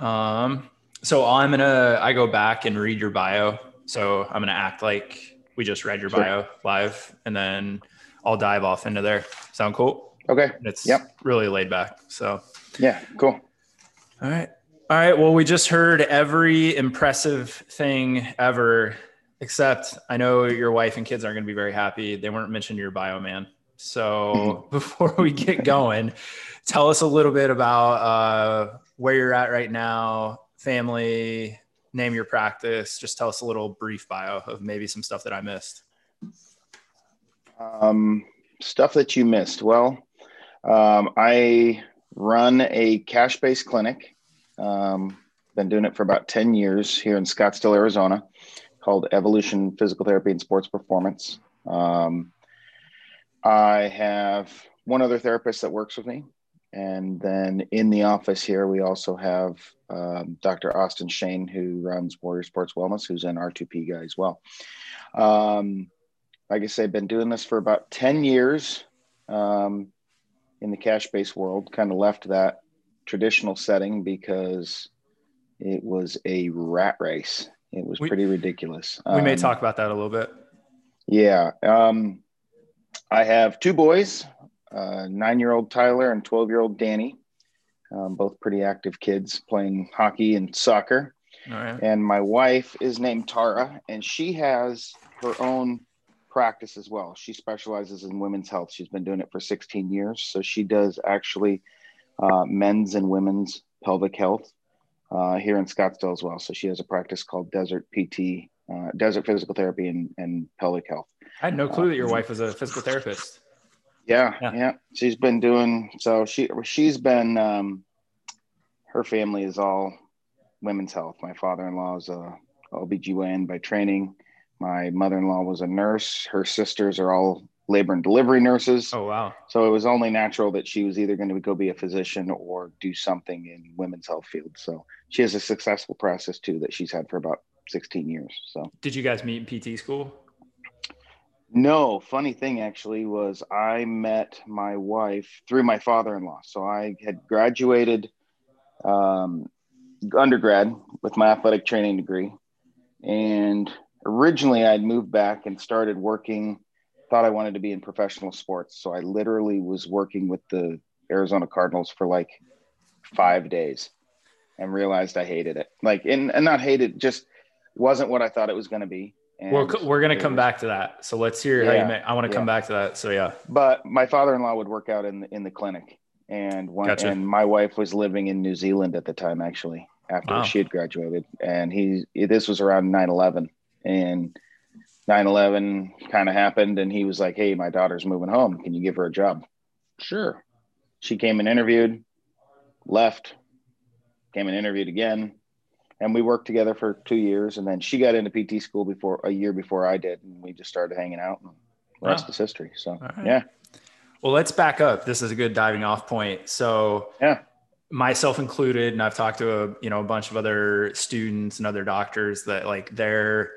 Um, so I'm gonna I go back and read your bio. So I'm gonna act like we just read your Sure. bio live, and then I'll dive off into there. Sound cool? Okay. It's Yep. really laid back. So Yeah. Cool. all right. All right. Well, we just heard every impressive thing ever, except I know your wife and kids aren't going to be very happy. They weren't mentioned in your bio, man. So before we get going, tell us a little bit about uh, where you're at right now, family, name your practice. Just tell us a little brief bio of maybe some stuff that I missed. Um, stuff that you missed. Well, um, I run a cash based clinic. Um, been doing it for about 10 years here in Scottsdale, Arizona, called Evolution Physical Therapy and Sports Performance. Um, I have one other therapist that works with me. And then in the office here, we also have um, Dr. Austin Shane, who runs Warrior Sports Wellness, who's an R2P guy as well. Um, like I say, I've been doing this for about 10 years um, in the cash based world, kind of left that traditional setting because it was a rat race. It was We- pretty ridiculous. We may Um, talk about that a little bit. Yeah. Um, I have two boys, uh, nine year old Tyler and 12 year old Danny, um, both pretty active kids playing hockey and soccer. Right. And my wife is named Tara, and she has her own practice as well. She specializes in women's health. She's been doing it for 16 years. So she does actually uh, men's and women's pelvic health uh, here in Scottsdale as well. So she has a practice called Desert PT, uh, Desert Physical Therapy and, and Pelvic Health. I had no clue that your wife was a physical therapist. Yeah, Yeah. yeah, She's been doing so. She she's been. Um, her family is all women's health. My father-in-law is a OBGYN by training. My mother-in-law was a nurse. Her sisters are all labor and delivery nurses. Oh, wow. So it was only natural that she was either going to go be a physician or do something in women's health field. So she has a successful process too that she's had for about 16 years. So Did you guys meet in PT school? No, funny thing actually was I met my wife through my father-in-law. So I had graduated um, undergrad with my athletic training degree, and originally I'd moved back and started working. Thought I wanted to be in professional sports, so I literally was working with the Arizona Cardinals for like five days, and realized I hated it. Like, and, and not hated, just wasn't what I thought it was going to be. And We're, we're going to come was- back to that. So let's hear how you Yeah, met. I want to come back to that. So yeah. but my father-in-law would work out in the, in the clinic and one Gotcha. and my wife was living in New Zealand at the time actually after Wow. she had graduated and he this was around 9/11 and 9/11 kind of happened and he was like hey my daughter's moving home can you give her a job sure she came and interviewed left came and interviewed again and we worked together for 2 years and then she got into PT school before a year before I did and we just started hanging out and the rest is history so right. yeah Well, let's back up. This is a good diving off point. So Yeah. myself included, and I've talked to a, you know, a bunch of other students and other doctors that like their,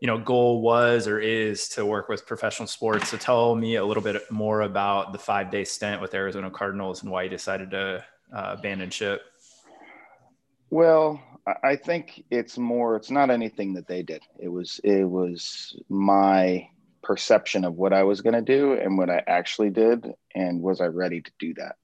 you know, goal was or is to work with professional sports. So tell me a little bit more about the five day stint with Arizona Cardinals and why you decided to uh, abandon ship. Well, I- think it's more. It's not anything that they did. It was. It was my perception of what I was going to do and what I actually did, and was I ready to do that?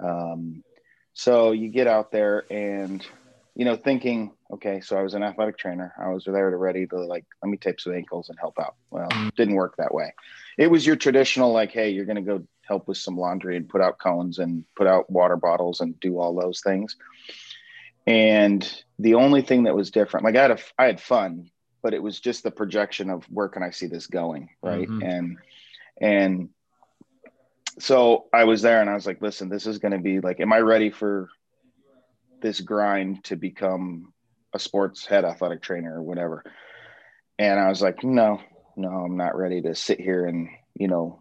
Um, so you get out there and you know thinking, okay, so I was an athletic trainer. I was there to ready to like let me tape some ankles and help out. Well, didn't work that way. It was your traditional like, hey, you're going to go help with some laundry and put out cones and put out water bottles and do all those things and the only thing that was different like i had a i had fun but it was just the projection of where can i see this going right Mhm. and and so i was there and i was like listen this is going to be like am i ready for this grind to become a sports head athletic trainer or whatever and i was like no no i'm not ready to sit here and you know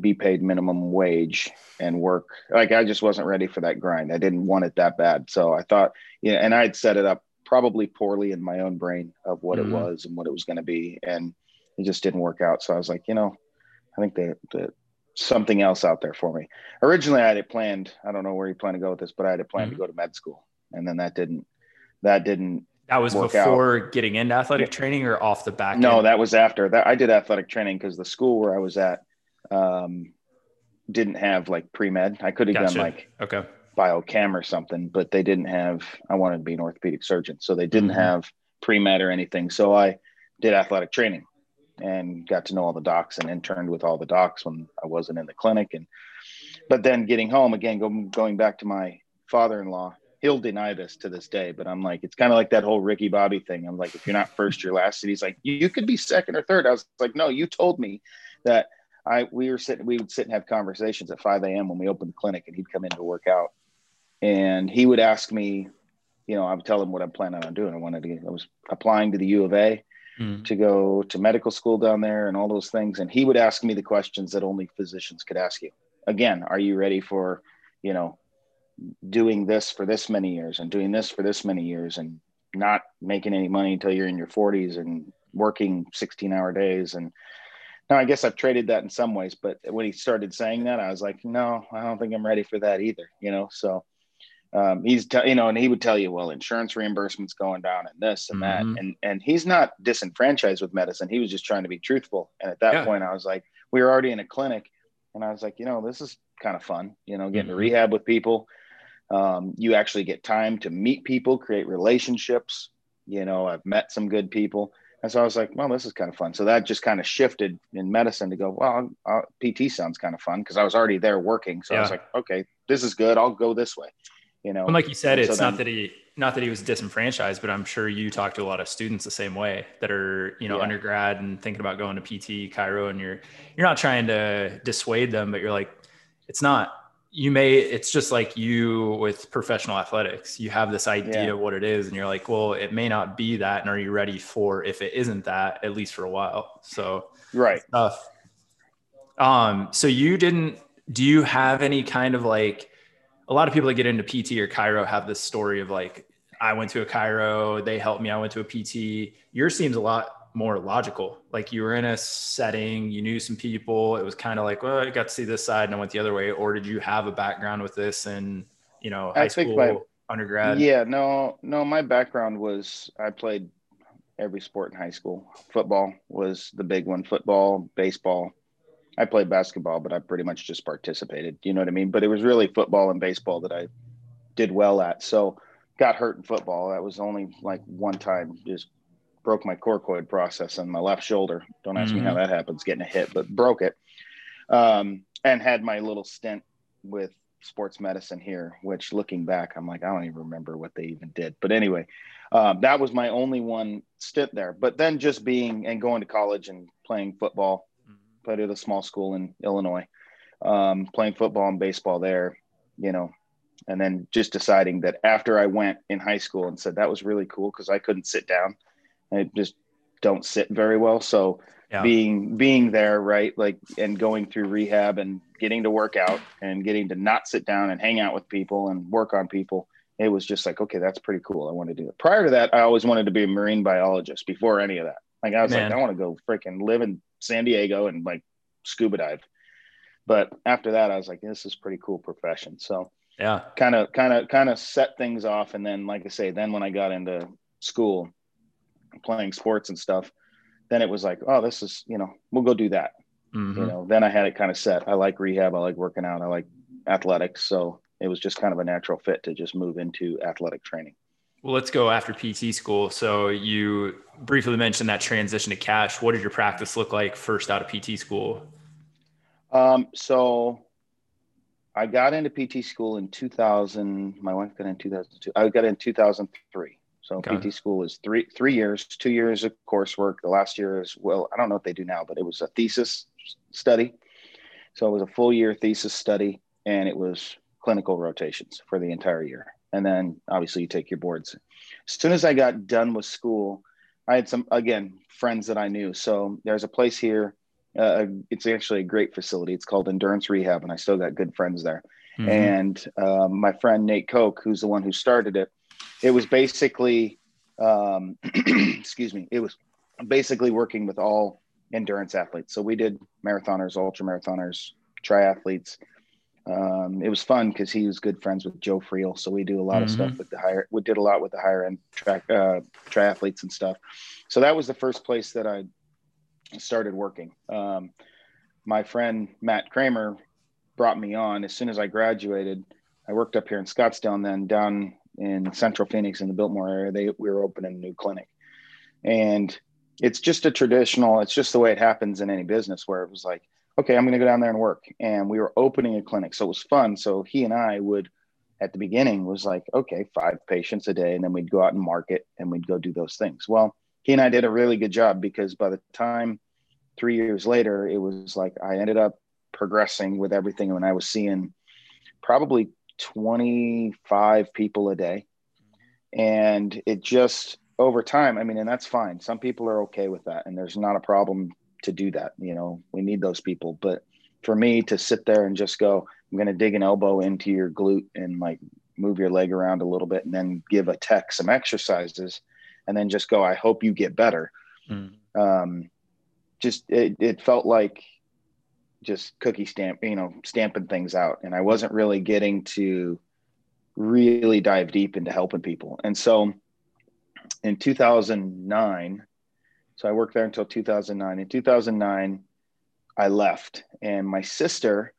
be paid minimum wage and work like i just wasn't ready for that grind i didn't want it that bad so i thought you know, and I'd set it up probably poorly in my own brain of what Mhm. it was and what it was going to be, and it just didn't work out. So I was like, you know, I think that that something else out there for me. Originally, I had it planned. I don't know where you plan to go with this, but I had it planned to go to med school, and then that didn't that didn't. That was before out. getting into athletic training or off the back. No, end? that was after that. I did athletic training because the school where I was at um, didn't have like pre med. I could have gotcha. done like okay biochem or something, but they didn't have. I wanted to be an orthopedic surgeon, so they didn't mm-hmm. have pre med or anything. So I did athletic training and got to know all the docs and interned with all the docs when I wasn't in the clinic. And but then getting home again, go, going back to my father-in-law, he'll deny this to this day, but I'm like, it's kind of like that whole Ricky Bobby thing. I'm like, if you're not first, you're last. And he's like, you could be second or third. I was like, no, you told me that I we were sitting, we would sit and have conversations at 5 a.m. when we opened the clinic, and he'd come in to work out, and he would ask me, you know, I would tell him what I'm planning on doing. I wanted to, I was applying to the U of A mm. to go to medical school down there and all those things. And he would ask me the questions that only physicians could ask you. Again, are you ready for, you know, doing this for this many years and doing this for this many years and not making any money until you're in your 40s and working 16 hour days and now i guess i've traded that in some ways but when he started saying that i was like no i don't think i'm ready for that either you know so um, he's t- you know and he would tell you well insurance reimbursements going down and this and mm-hmm. that and and he's not disenfranchised with medicine he was just trying to be truthful and at that yeah. point i was like we were already in a clinic and i was like you know this is kind of fun you know getting mm-hmm. to rehab with people um, you actually get time to meet people, create relationships. You know, I've met some good people. And so I was like, well, this is kind of fun. So that just kind of shifted in medicine to go, well, uh, PT sounds kind of fun because I was already there working. So yeah. I was like, okay, this is good. I'll go this way. You know, and like you said, and it's so not then, that he, not that he was disenfranchised, but I'm sure you talk to a lot of students the same way that are, you know, yeah. undergrad and thinking about going to PT, chiro, and you're, you're not trying to dissuade them, but you're like, it's not you may it's just like you with professional athletics. You have this idea yeah. of what it is and you're like well it may not be that and are you ready for if it isn't that at least for a while. So right. stuff. Um so you didn't do you have any kind of like a lot of people that get into pt or chiro have this story of like i went to a chiro they helped me i went to a pt yours seems a lot more logical. Like you were in a setting, you knew some people. It was kind of like, well, I got to see this side and I went the other way. Or did you have a background with this and you know high I school, my, undergrad? Yeah, no, no. My background was I played every sport in high school. Football was the big one. Football, baseball. I played basketball, but I pretty much just participated. You know what I mean? But it was really football and baseball that I did well at. So got hurt in football. That was only like one time, just broke my coracoid process on my left shoulder. Don't ask mm-hmm. me how mm-hmm. that happens, getting a hit, but broke it. Um, and had my little stint with sports medicine here, which looking back, I'm like, I don't even remember what they even did. But anyway, um, that was my only one stint there. But then just being and going to college and playing football, mm-hmm. played at a small school in Illinois, um, playing football and baseball there, you know, and then just deciding that after I went in high school and said that was really cool because I couldn't sit down. I just don't sit very well. So yeah. being being there, right, like and going through rehab and getting to work out and getting to not sit down and hang out with people and work on people, it was just like, okay, that's pretty cool. I want to do it. Prior to that, I always wanted to be a marine biologist before any of that. Like I was Man. like, I want to go freaking live in San Diego and like scuba dive. But after that, I was like, this is pretty cool profession. So yeah, kind of, kind of, kind of set things off. And then, like I say, then when I got into school, playing sports and stuff, then it was like, oh, this is, you know, we'll go do that. Mm-hmm. You know, then I had it kind of set. I like rehab. I like working out. I like athletics. So it was just kind of a natural fit to just move into athletic training. Well, let's go after PT school. So you briefly mentioned that transition to cash. What did your practice look like first out of PT school? Um, so I got into PT school in 2000. My wife got in 2002. I got in 2003. So PT school is three three years, two years of coursework. The last year is well, I don't know what they do now, but it was a thesis study. So it was a full year thesis study, and it was clinical rotations for the entire year. And then obviously you take your boards. As soon as I got done with school, I had some again friends that I knew. So there's a place here. Uh, it's actually a great facility. It's called Endurance Rehab, and I still got good friends there. Mm-hmm. And um, my friend Nate Koch, who's the one who started it, it was basically um, excuse me it was basically working with all endurance athletes so we did marathoners ultra marathoners triathletes Um, it was fun because he was good friends with Joe Friel, so we do a lot mm-hmm. of stuff mm-hmm. with the higher. We did a lot with the higher end track uh, triathletes and stuff. So that was the first place that I started working. Um, my friend Matt Kramer brought me on as soon as I graduated. I worked up here in Scottsdale, and then down in Central Phoenix in the Biltmore area, they we were opening a new clinic, and it's just a traditional. It's just the way it happens in any business where it was like okay, I'm going to go down there and work. And we were opening a clinic. So it was fun. So he and I would, at the beginning, was like, okay, five patients a day. And then we'd go out and market and we'd go do those things. Well, he and I did a really good job because by the time three years later, it was like I ended up progressing with everything. When I was seeing probably 25 people a day. And it just, over time, I mean, and that's fine. Some people are okay with that. And there's not a problem to do that. You know, we need those people. But for me to sit there and just go, I'm going to dig an elbow into your glute and like move your leg around a little bit and then give a tech some exercises and then just go, I hope you get better. Mm. Um, just, it, it felt like just cookie stamp, you know, stamping things out. And I wasn't really getting to really dive deep into helping people. And so in 2009, so I worked there until 2009. In 2009, I left, and my sister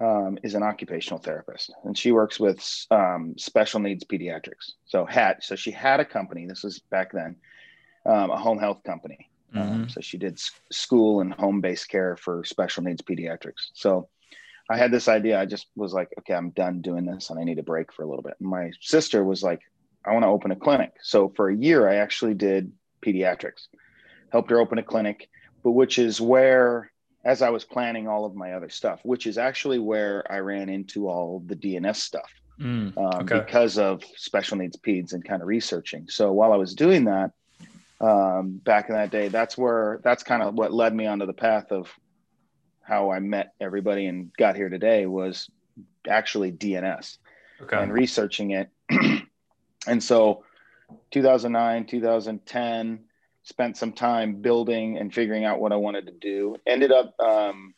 um, is an occupational therapist, and she works with um, special needs pediatrics. So had so she had a company. This was back then, um, a home health company. Um, mm-hmm. so she did school and home based care for special needs pediatrics. So I had this idea. I just was like, okay, I'm done doing this, and I need a break for a little bit. And my sister was like, I want to open a clinic. So for a year, I actually did pediatrics helped her open a clinic, but which is where, as I was planning all of my other stuff, which is actually where I ran into all the DNS stuff mm, um, okay. because of special needs peds and kind of researching. So while I was doing that, um, back in that day, that's where that's kind of what led me onto the path of how I met everybody and got here today was actually DNS okay. and researching it. and so 2009, 2010, spent some time building and figuring out what I wanted to do. Ended up um,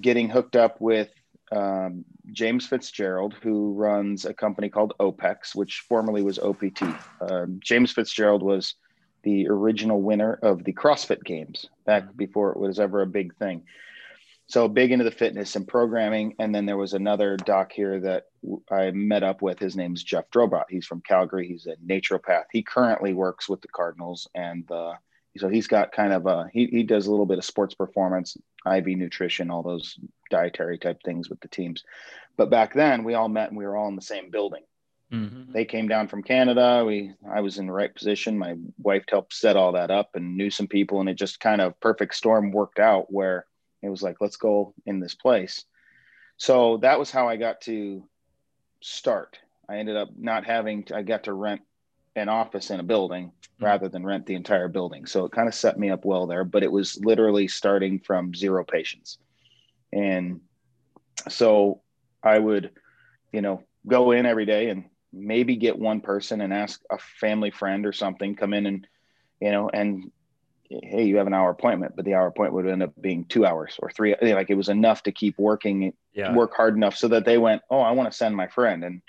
getting hooked up with um, James Fitzgerald, who runs a company called OPEX, which formerly was OPT. Um, James Fitzgerald was the original winner of the CrossFit Games back mm-hmm. before it was ever a big thing. So big into the fitness and programming. And then there was another doc here that I met up with. His name's Jeff Drobot. He's from Calgary. He's a naturopath. He currently works with the Cardinals, and uh, so he's got kind of a he he does a little bit of sports performance, IV nutrition, all those dietary type things with the teams. But back then, we all met and we were all in the same building. Mm-hmm. They came down from Canada. We I was in the right position. My wife helped set all that up and knew some people, and it just kind of perfect storm worked out where it was like, let's go in this place. So that was how I got to start. I ended up not having, to, I got to rent an office in a building mm-hmm. rather than rent the entire building. So it kind of set me up well there, but it was literally starting from zero patients. And so I would, you know, go in every day and maybe get one person and ask a family friend or something come in and, you know, and hey, you have an hour appointment, but the hour appointment would end up being two hours or three. Like it was enough to keep working, yeah. work hard enough so that they went, oh, I want to send my friend. And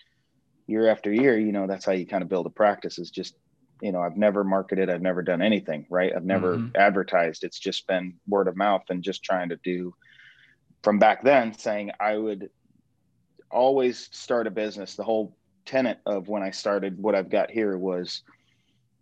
year after year, you know, that's how you kind of build a practice is just, you know, I've never marketed, I've never done anything, right? I've never mm-hmm. advertised. It's just been word of mouth and just trying to do from back then saying I would always start a business. The whole tenet of when I started what I've got here was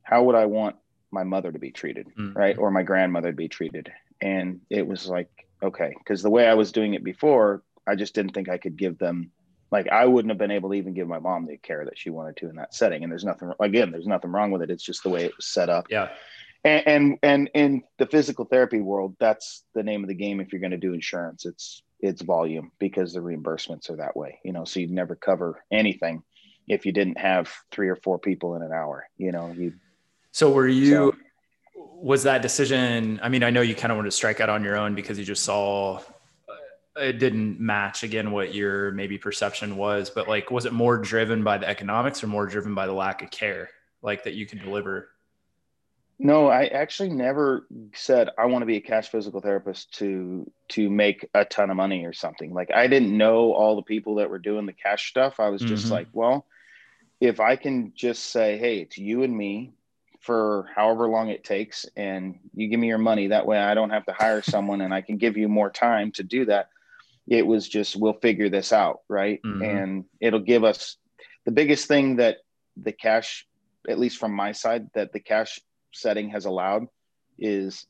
how would I want my mother to be treated, mm-hmm. right? Or my grandmother to be treated. And it was like, okay, because the way I was doing it before, I just didn't think I could give them like I wouldn't have been able to even give my mom the care that she wanted to in that setting. And there's nothing again, there's nothing wrong with it. It's just the way it was set up. Yeah. And and, and in the physical therapy world, that's the name of the game if you're going to do insurance. It's it's volume because the reimbursements are that way. You know, so you'd never cover anything if you didn't have three or four people in an hour. You know, you so were you? So, was that decision? I mean, I know you kind of wanted to strike out on your own because you just saw uh, it didn't match again what your maybe perception was, but like, was it more driven by the economics or more driven by the lack of care, like that you could deliver? No, I actually never said I want to be a cash physical therapist to to make a ton of money or something. Like I didn't know all the people that were doing the cash stuff. I was just mm-hmm. like, well, if I can just say, hey, it's you and me for however long it takes, and you give me your money, that way I don't have to hire someone and I can give you more time to do that. It was just we'll figure this out, right? Mm-hmm. And it'll give us the biggest thing that the cash, at least from my side, that the cash setting has allowed is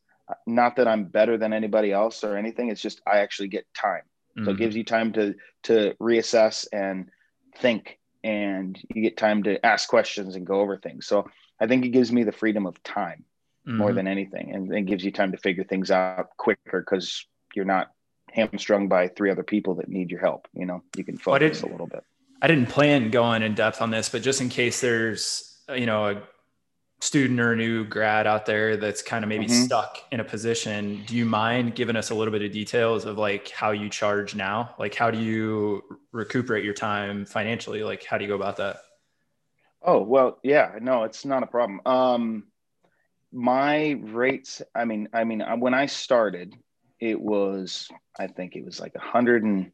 not that I'm better than anybody else or anything. It's just I actually get time. Mm-hmm. So it mm-hmm. gives you time to to reassess and think and you get time to ask questions and go over things. So I think it gives me the freedom of time mm-hmm. more than anything. And it gives you time to figure things out quicker because you're not hamstrung by three other people that need your help. You know, you can focus a little bit. I didn't plan going in depth on this, but just in case there's, you know, a student or a new grad out there that's kind of maybe mm-hmm. stuck in a position do you mind giving us a little bit of details of like how you charge now? Like how do you recuperate your time financially? Like how do you go about that? Oh well yeah no it's not a problem. Um my rates i mean i mean when i started it was i think it was like a hundred and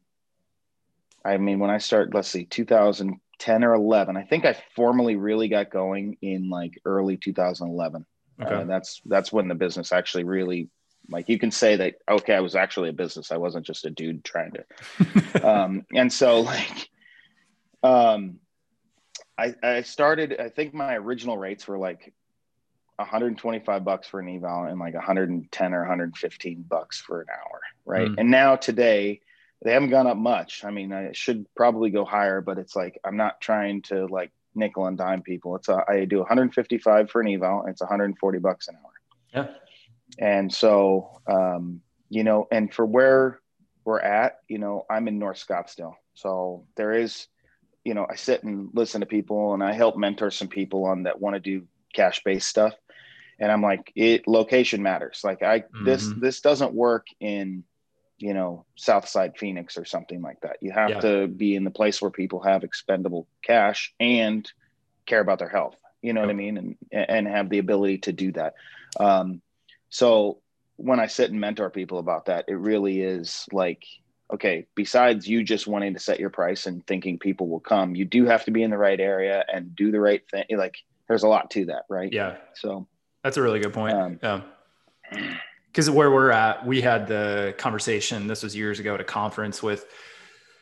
i mean when i started let's see 2000 10 or 11. I think I formally really got going in like early 2011. Okay. Uh, that's that's when the business actually really like you can say that okay, I was actually a business. I wasn't just a dude trying to. um, and so like um I I started I think my original rates were like 125 bucks for an eval and like 110 or 115 bucks for an hour, right? Mm. And now today they haven't gone up much. I mean, I should probably go higher, but it's like I'm not trying to like nickel and dime people. It's a, I do 155 for an eval. And it's 140 bucks an hour. Yeah. And so, um, you know, and for where we're at, you know, I'm in North Scottsdale, so there is, you know, I sit and listen to people, and I help mentor some people on that want to do cash based stuff. And I'm like, it location matters. Like I mm-hmm. this this doesn't work in you know southside phoenix or something like that. You have yeah. to be in the place where people have expendable cash and care about their health. You know what i mean? And and have the ability to do that. Um, so when i sit and mentor people about that it really is like okay besides you just wanting to set your price and thinking people will come you do have to be in the right area and do the right thing. Like there's a lot to that right? Yeah. So that's a really good point. Um, yeah because where we're at, we had the conversation. This was years ago at a conference with.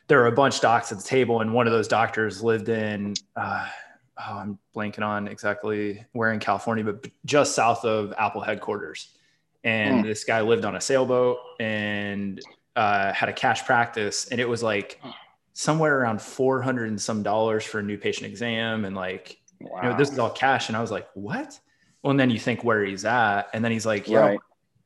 There were a bunch of docs at the table, and one of those doctors lived in. Uh, oh, I'm blanking on exactly where in California, but just south of Apple headquarters. And mm. this guy lived on a sailboat and uh, had a cash practice, and it was like somewhere around 400 and some dollars for a new patient exam, and like wow. you know this is all cash. And I was like, what? Well, and then you think where he's at, and then he's like, yeah, right.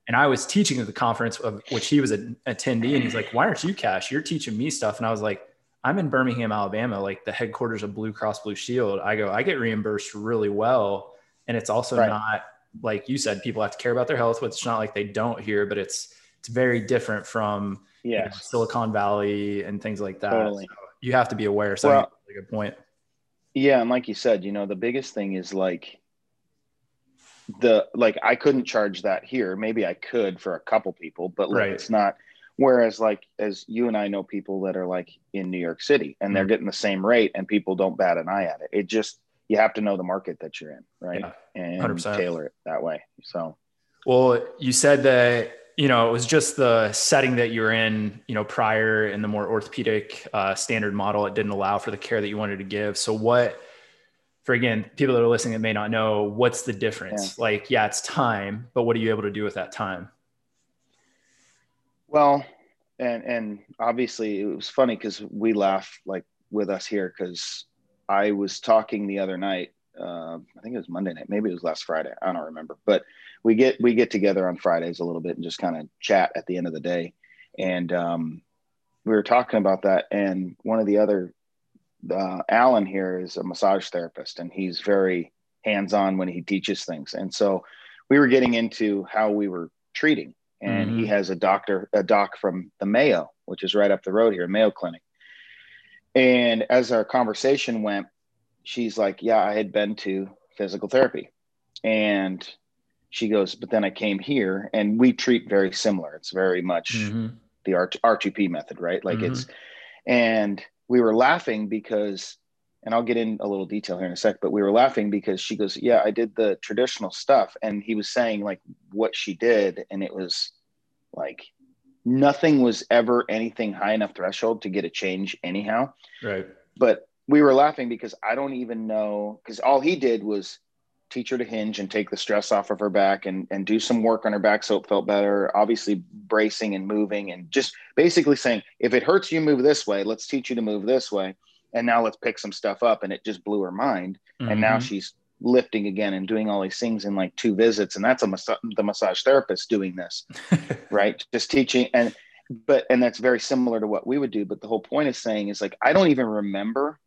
And I was teaching at the conference of which he was an attendee, and he's like, "Why aren't you cash? You're teaching me stuff." And I was like, "I'm in Birmingham, Alabama, like the headquarters of Blue Cross Blue Shield." I go, "I get reimbursed really well, and it's also right. not like you said, people have to care about their health, but it's not like they don't here, but it's it's very different from yeah you know, Silicon Valley and things like that. Totally. So you have to be aware. So well, a good point. Yeah, and like you said, you know, the biggest thing is like the like I couldn't charge that here. Maybe I could for a couple people, but like right. it's not. Whereas like as you and I know people that are like in New York City and mm-hmm. they're getting the same rate and people don't bat an eye at it. It just you have to know the market that you're in, right? Yeah, and 100%. tailor it that way. So, well, you said that you know it was just the setting that you're in, you know, prior in the more orthopedic uh, standard model. It didn't allow for the care that you wanted to give. So, what for again people that are listening that may not know what's the difference? Yeah. like yeah it's time but what are you able to do with that time? Well and and obviously it was funny because we laugh like with us here because i was talking the other night uh, i think it was monday night maybe it was last friday i don't remember but we get we get together on fridays a little bit and just kind of chat at the end of the day. And um, we were talking about that and one of the other uh, Alan here is a massage therapist, and he's very hands-on when he teaches things. And so we were getting into how we were treating, and mm-hmm. he has a doctor, a doc from the Mayo, which is right up the road here, Mayo Clinic. And as our conversation went, she's like, "Yeah, I had been to physical therapy," and she goes, but then I came here and we treat very similar. It's very much mm-hmm. the R- R2P method, right? Like mm-hmm. it's, and we were laughing because, and I'll get in a little detail here in a sec, but we were laughing because she goes, yeah, I did the traditional stuff. And he was saying like what she did. And it was like, nothing was ever anything high enough threshold to get a change anyhow. Right. But we were laughing because I don't even know, because all he did was teach her to hinge and take the stress off of her back and, and do some work on her back so it felt better. Obviously, bracing and moving and just basically saying, if it hurts you, move this way. Let's teach you to move this way. And now let's pick some stuff up. And it just blew her mind. Mm-hmm. And now mm-hmm. she's lifting again and doing all these things in like two visits. And that's a mas- the massage therapist doing this, right? Just teaching. And, but, and that's very similar to what we would do. But the whole point is saying is like, I don't even remember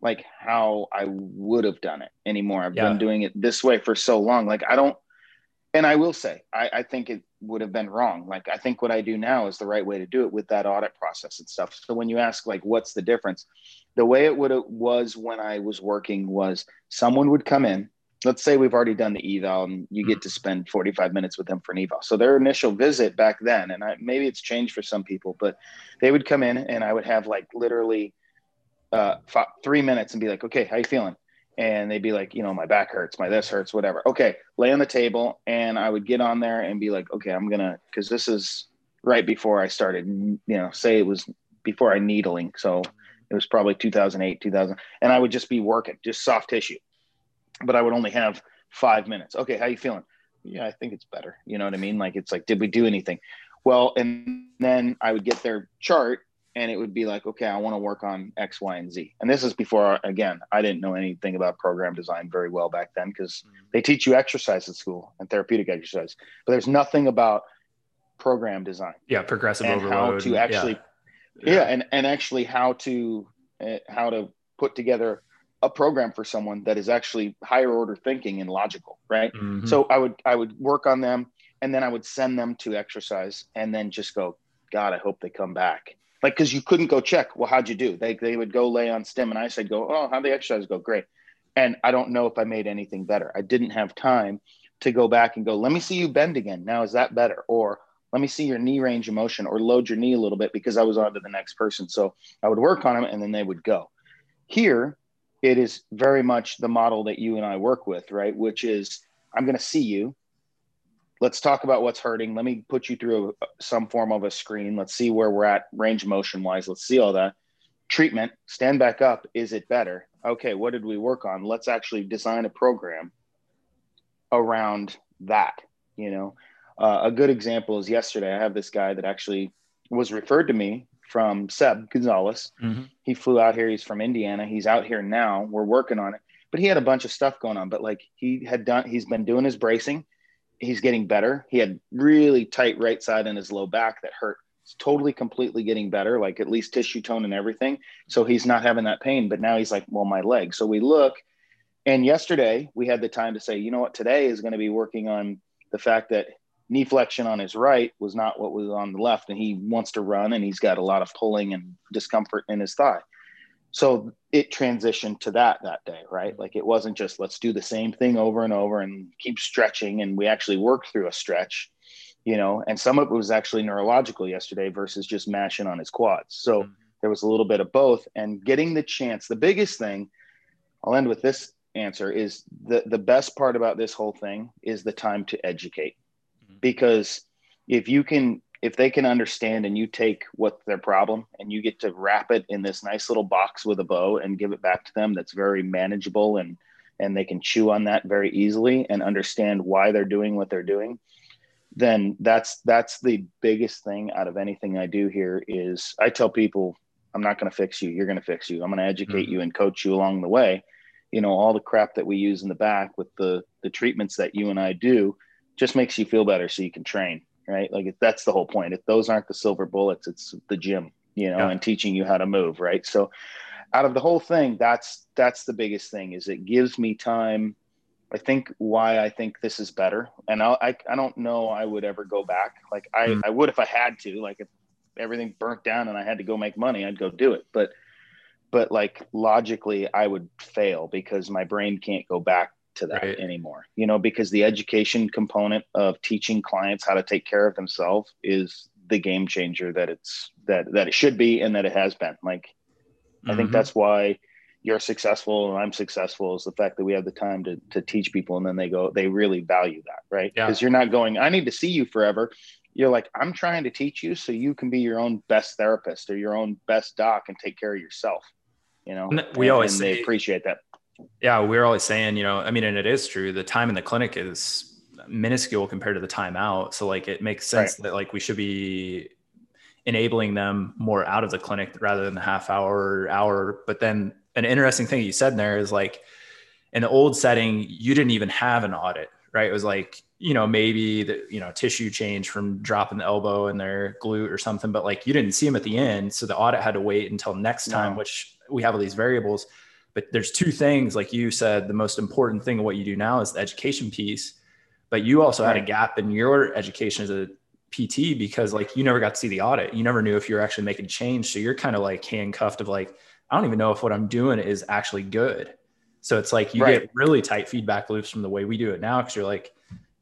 like how I would have done it anymore. I've yeah. been doing it this way for so long. Like I don't, and I will say, I, I think it would have been wrong. Like I think what I do now is the right way to do it with that audit process and stuff. So when you ask like, what's the difference? The way it would have was when I was working was someone would come in. Let's say we've already done the eval and you get mm-hmm. to spend 45 minutes with them for an eval. So their initial visit back then, and I, maybe it's changed for some people, but they would come in and I would have like literally uh, five, three minutes and be like, okay, how you feeling? And they'd be like, you know, my back hurts, my this hurts, whatever. Okay, lay on the table, and I would get on there and be like, okay, I'm gonna, because this is right before I started. You know, say it was before I needling, so it was probably 2008, 2000, and I would just be working, just soft tissue, but I would only have five minutes. Okay, how you feeling? Yeah, I think it's better. You know what I mean? Like it's like, did we do anything? Well, and then I would get their chart and it would be like, okay, I want to work on X, Y, and Z. And this is before, again, I didn't know anything about program design very well back then because mm-hmm. they teach you exercise at school and therapeutic exercise, but there's nothing about program design. Yeah, progressive and overload. How to actually, yeah, yeah and and actually how to uh, how to put together a program for someone that is actually higher order thinking and logical, right? Mm-hmm. So I would I would work on them, and then I would send them to exercise, and then just go, God, I hope they come back like because you couldn't go check well how'd you do? They, they would go lay on stem and i said go oh how'd the exercise go? Great. And i don't know if i made anything better. I didn't have time to go back and go let me see you bend again. Now is that better? Or let me see your knee range of motion or load your knee a little bit because i was on to the next person. So i would work on them and then they would go. Here it is very much the model that you and i work with right? Which is i'm going to see you let's talk about what's hurting. Let me put you through some form of a screen. Let's see where we're at range motion wise. Let's see all that. Treatment, stand back up. Is it better? Okay, what did we work on? Let's actually design a program around that. You know, uh, a good example is yesterday. I have this guy that actually was referred to me from Seb Gonzalez. Mm-hmm. He flew out here. He's from Indiana. He's out here now. We're working on it. But he had a bunch of stuff going on. But like he had done, he's been doing his bracing he's getting better. He had really tight right side in his low back that hurt. It's totally, completely getting better, like at least tissue tone and everything. So he's not having that pain. But now he's like, well, my leg. So we look, and yesterday we had the time to say, you know what, today is going to be working on the fact that knee flexion on his right was not what was on the left, and he wants to run, and he's got a lot of pulling and discomfort in his thigh so it transitioned to that that day right? Like it wasn't just let's do the same thing over and over and keep stretching and we actually worked through a stretch you know? And some of it was actually neurological yesterday versus just mashing on his quads. So mm-hmm. there was a little bit of both and getting the chance. The biggest thing i'll end with this answer is the the best part about this whole thing is the time to educate. Mm-hmm. because if you can if they can understand and you take what their problem and you get to wrap it in this nice little box with a bow and give it back to them that's very manageable and and they can chew on that very easily and understand why they're doing what they're doing then that's that's the biggest thing out of anything i do here is i tell people i'm not going to fix you. You're going to fix you. I'm going to educate mm-hmm. you and coach you along the way. You know all the crap that we use in the back with the the treatments that you and i do just makes you feel better so you can train right? Like that's the whole point. If those aren't the silver bullets, it's the gym, you know, yeah. and teaching you how to move, right? So out of the whole thing, that's that's the biggest thing is it gives me time. I think why I think this is better, and I'll, I I don't know I would ever go back. Like I mm. I would if I had to. Like if everything burnt down and I had to go make money, I'd go do it. But but like logically, I would fail because my brain can't go back to that right. anymore, you know, because the education component of teaching clients how to take care of themselves is the game changer that it's that that it should be and that it has been. Like mm-hmm. I think mm-hmm. that's why you're successful and I'm successful is the fact that we have the time to to teach people and then they go they really value that, right? Because yeah. you're not going, I need to see you forever. You're like, I'm trying to teach you so you can be your own best therapist or your own best doc and take care of yourself. You know, we and, always and say, they appreciate that. Yeah, we're always saying, you know, I mean, and it is true. The time in the clinic is minuscule compared to the time out. So like it makes sense right. that like we should be enabling them more out of the clinic rather than the half hour hour. But then an interesting thing you said in there is like in the old setting, you didn't even have an audit, right? It was like, you know, maybe the, you know, tissue change from dropping the elbow in their glute or something, but like you didn't see them at the end. So the audit had to wait until next time, no. which we have all these variables. But there's two things, like you said, the most important thing of what you do now is the education piece. But you also had a gap in your education as a PT because like you never got to see the audit. You never knew if you're actually making change. So you're kind of like handcuffed of like, I don't even know if what I'm doing is actually good. So it's like you right. get really tight feedback loops from the way we do it now because you're like,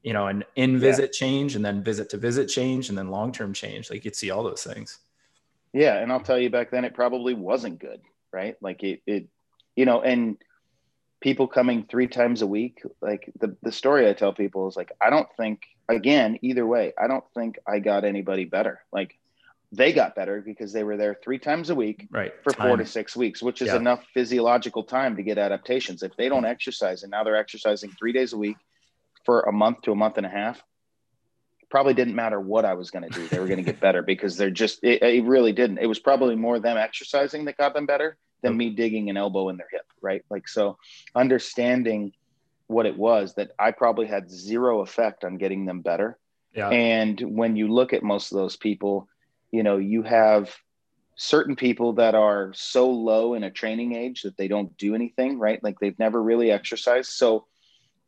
you know, an in visit yeah. change and then visit to visit change and then long term change. Like you'd see all those things. Yeah. And I'll tell you back then, it probably wasn't good. Right. Like it, it you know, and people coming three times a week, like the, the story I tell people is like, I don't think, again, either way, I don't think I got anybody better. Like they got better because they were there three times a week right. for time. four to six weeks, which is yeah. enough physiological time to get adaptations. If they don't exercise and now they're exercising three days a week for a month to a month and a half, probably didn't matter what I was going to do. They were going to get better because they're just, it, it, really didn't. It was probably more them exercising that got them better than me digging an elbow in their hip. Right. Like, so understanding what it was that I probably had zero effect on getting them better. Yeah. And when you look at most of those people, you know, you have certain people that are so low in a training age that they don't do anything, right? Like they've never really exercised. So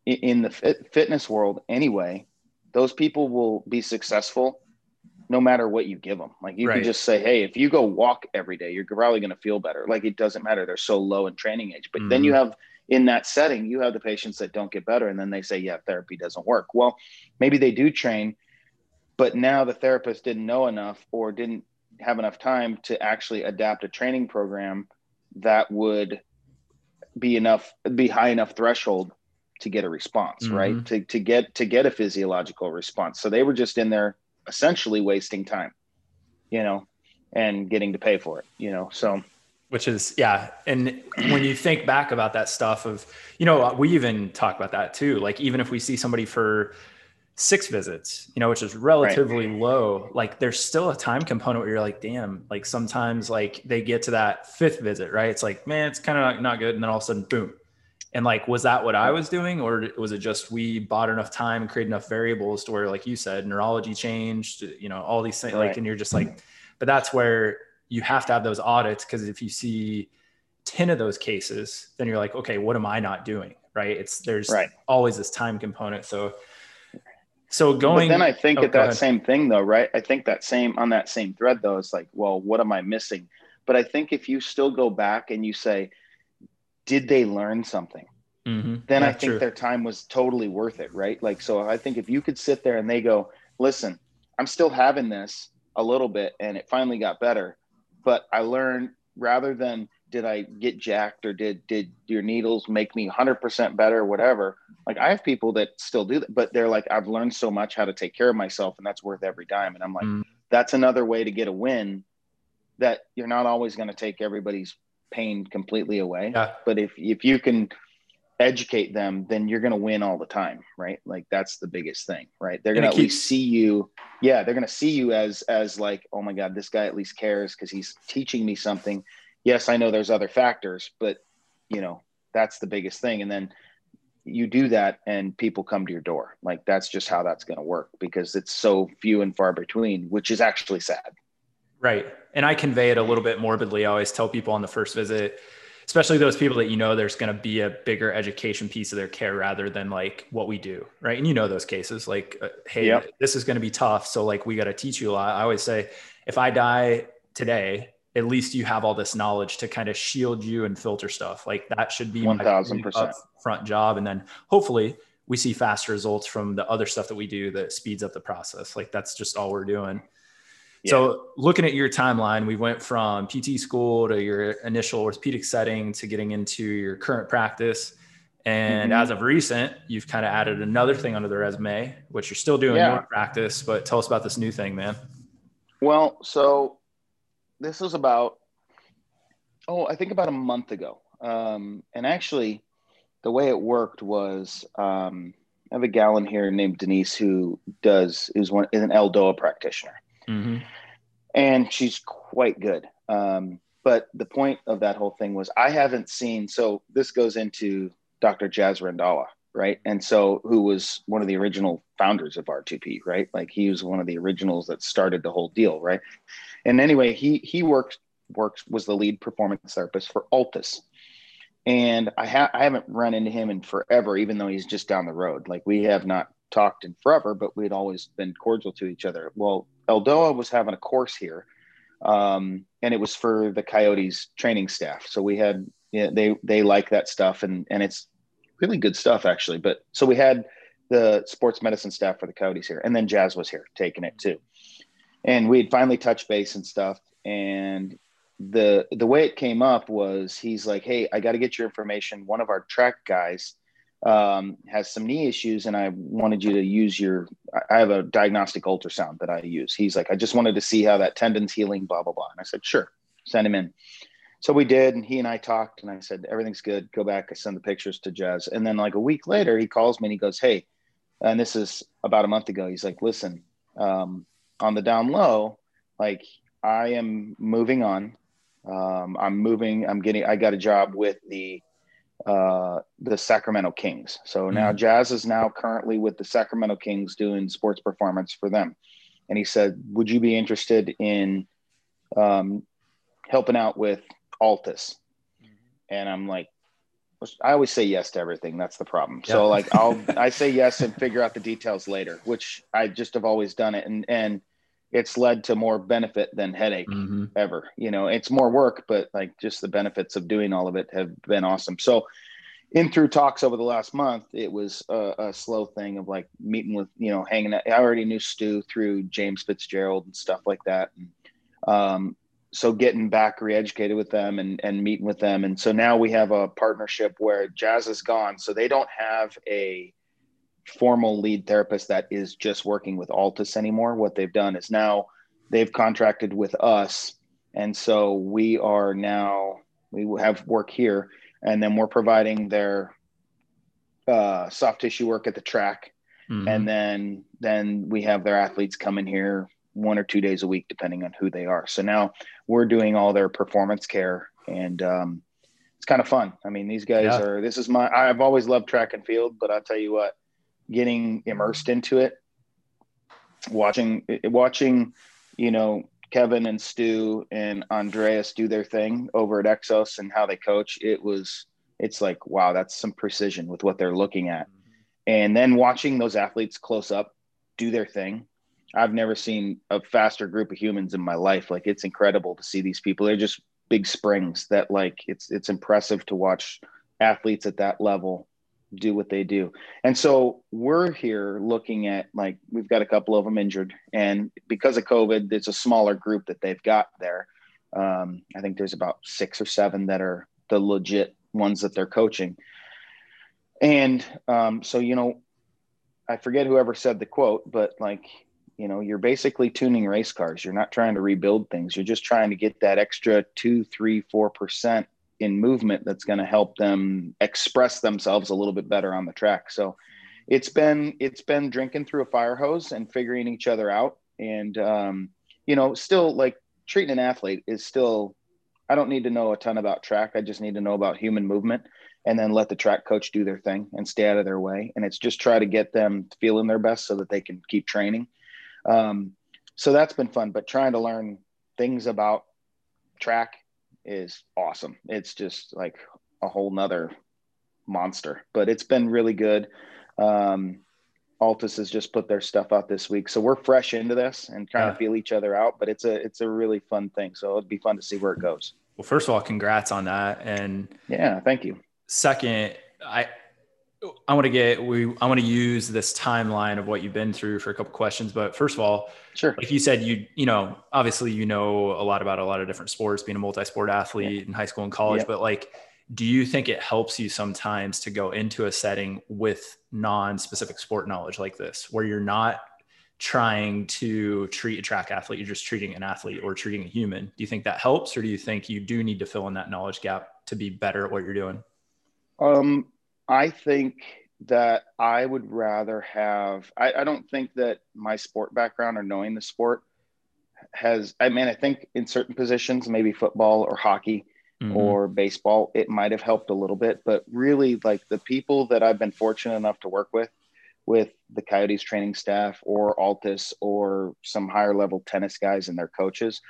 in the fitness world anyway, those people will be successful no matter what you give them. Like you right. can just say, hey, if you go walk every day, you're probably going to feel better. Like it doesn't matter. They're so low in training age. But mm-hmm. then you have in that setting, you have the patients that don't get better. And then they say, yeah, therapy doesn't work. Well, maybe they do train, but now the therapist didn't know enough or didn't have enough time to actually adapt a training program that would be enough, be high enough threshold to get a response, mm-hmm. right? To, to get to get a physiological response. So they were just in there essentially wasting time, you know, and getting to pay for it, you know. So which is yeah and when you think back about that stuff of you know we even talk about that too like even if we see somebody for six visits you know which is relatively right. low like there's still a time component where you're like damn like sometimes like they get to that fifth visit right it's like man it's kind of not, not good and then all of a sudden boom and like, was that what I was doing, or was it just we bought enough time and created enough variables to where, like you said, neurology changed, you know, all these things, right. like, and you're just like, but that's where you have to have those audits because if you see 10 of those cases, then you're like, okay, what am I not doing? Right. It's there's right. always this time component. So, so going, but then I think oh, at that ahead. same thing though, right? I think that same on that same thread though, it's like, well, what am I missing? But I think if you still go back and you say, did they learn something? Mm-hmm. Then I think true. their time was totally worth it, right? Like, so I think if you could sit there and they go, listen, I'm still having this a little bit and it finally got better, but I learned rather than did I get jacked or did did your needles make me 100% better, whatever. Like I have people that still do that, but they're like, I've learned so much how to take care of myself, and that's worth every dime. And I'm like, mm. that's another way to get a win. That you're not always going to take everybody's pain completely away. Yeah. But if if you can educate them, then you're going to win all the time, right? Like that's the biggest thing, right? They're going to at least see you. Yeah, they're going to see you as as like, oh my god, this guy at least cares because he's teaching me something. Yes, I know there's other factors, but you know that's the biggest thing. And then you do that, and people come to your door. Like that's just how that's going to work because it's so few and far between, which is actually sad. Right. And I convey it a little bit morbidly. I always tell people on the first visit, especially those people that you know there's going to be a bigger education piece of their care rather than like what we do. Right. And you know those cases like, uh, hey, yep. this is going to be tough. So, like, we got to teach you a lot. I always say, if I die today, at least you have all this knowledge to kind of shield you and filter stuff. Like, that should be 1000%. front job. And then hopefully we see fast results from the other stuff that we do that speeds up the process. Like that's just all we're doing. Yeah. So looking at your timeline, we went from PT school to your initial orthopedic setting to getting into your current practice. And mm-hmm. as of recent, you've kind of added another thing under the resume, which you're still doing yeah. your practice, but tell us about this new thing, man. Well, so this was about, oh, I think about a month ago. Um, and actually, the way it worked was um, I have a gal in here named Denise who does is one is an Eldoa practitioner, mm-hmm. and she's quite good. Um, but the point of that whole thing was I haven't seen. So this goes into Dr. Jaz Randhawa, right? And so who was one of the original founders of R2P, right? Like he was one of the originals that started the whole deal, right? And anyway, he he worked works was the lead performance therapist for ALTIS and I, ha- I haven't run into him in forever, even though he's just down the road. Like we have not talked in forever, but we'd always been cordial to each other. Well, Eldoa was having a course here, um, and it was for the Coyotes training staff. So we had they they like that stuff, and and it's really good stuff actually. But so we had the sports medicine staff for the Coyotes here, and then Jaz was here taking it too, and we had finally touched base and stuff, and the the way it came up was he's like, "Hey, I got to get your information. One of our track guys um, has some knee issues, and I wanted you to use your. I have a diagnostic ultrasound that I use. He's like, I just wanted to see how that tendon's healing. Blah blah blah. And I said, sure, send him in. So we did, and he and I talked, and I said, everything's good. Go back. I send the pictures to Jaz, and then like a week later, he calls me and he goes, "Hey," and this is about a month ago. He's like, "Listen, um, on the down low, like I am moving on um, I'm moving. I'm getting. I got a job with the uh, the Sacramento Kings. So mm-hmm. now Jaz is now currently with the Sacramento Kings doing sports performance for them. And he said, "Would you be interested in um, helping out with ALTIS?" Mm-hmm. And I'm like, I always say yes to everything. That's the problem. Yeah. So like I'll I say yes and figure out the details later, which I just have always done it. And and it's led to more benefit than headache mm-hmm. ever. You know, it's more work, but like just the benefits of doing all of it have been awesome. So, in through talks over the last month, it was a, a slow thing of like meeting with, you know, hanging out. I already knew Stu through James Fitzgerald and stuff like that. And, um, so getting back re-educated with them and, and meeting with them. And so now we have a partnership where Jaz is gone. So they don't have a, formal lead therapist that is just working with ALTIS anymore. What they've done is now they've contracted with us. And so we are now, we have work here, and then we're providing their uh, soft tissue work at the track. Mm-hmm. And then, then we have their athletes come in here one or two days a week, depending on who they are. So now we're doing all their performance care and, um, it's kind of fun. I mean, these guys yeah. are, this is my, I've always loved track and field, but I'll tell you what, getting immersed into it, watching watching, you know, Kevin and Stu and Andreas do their thing over at Exos and how they coach, it was it's like wow, that's some precision with what they're looking at. And then watching those athletes close up do their thing. I've never seen a faster group of humans in my life. Like it's incredible to see these people. They're just big springs that like it's it's impressive to watch athletes at that level do what they do. And so we're here looking at like we've got a couple of them injured, and because of COVID, it's a smaller group that they've got there. Um, I think there's about six or seven that are the legit ones that they're coaching. And um, so you know, I forget whoever said the quote, but like you know, you're basically tuning race cars. You're not trying to rebuild things. You're just trying to get that extra two, three, four percent in movement that's going to help them express themselves a little bit better on the track. So it's been it's been drinking through a fire hose and figuring each other out and um, you know still like treating an athlete is still I don't need to know a ton about track. I just need to know about human movement and then let the track coach do their thing and stay out of their way. And it's just try to get them feeling their best so that they can keep training. Um, so that's been fun, but trying to learn things about track is awesome. It's just like a whole nother monster, but it's been really good. Um, ALTIS has just put their stuff out this week, so we're fresh into this and trying yeah. to feel each other out. But it's a it's a really fun thing, so it'd be fun to see where it goes. Well, first of all, congrats on that, and yeah, thank you. Second, I I want to get we I want to use this timeline of what you've been through for a couple questions. But first of all, sure. Like you said, you you know obviously you know a lot about a lot of different sports, being a multi-sport athlete yeah. in high school and college. Yeah. But like, do you think it helps you sometimes to go into a setting with non-specific sport knowledge like this, where you're not trying to treat a track athlete, you're just treating an athlete or treating a human? Do you think that helps, or do you think you do need to fill in that knowledge gap to be better at what you're doing? Um, I think that I would rather have, I, I, don't think that my sport background or knowing the sport has, I mean, I think in certain positions, maybe football or hockey mm-hmm. or baseball, it might have helped a little bit. But really, like the people that I've been fortunate enough to work with, with the Coyotes training staff or ALTIS or some higher level tennis guys and their coaches,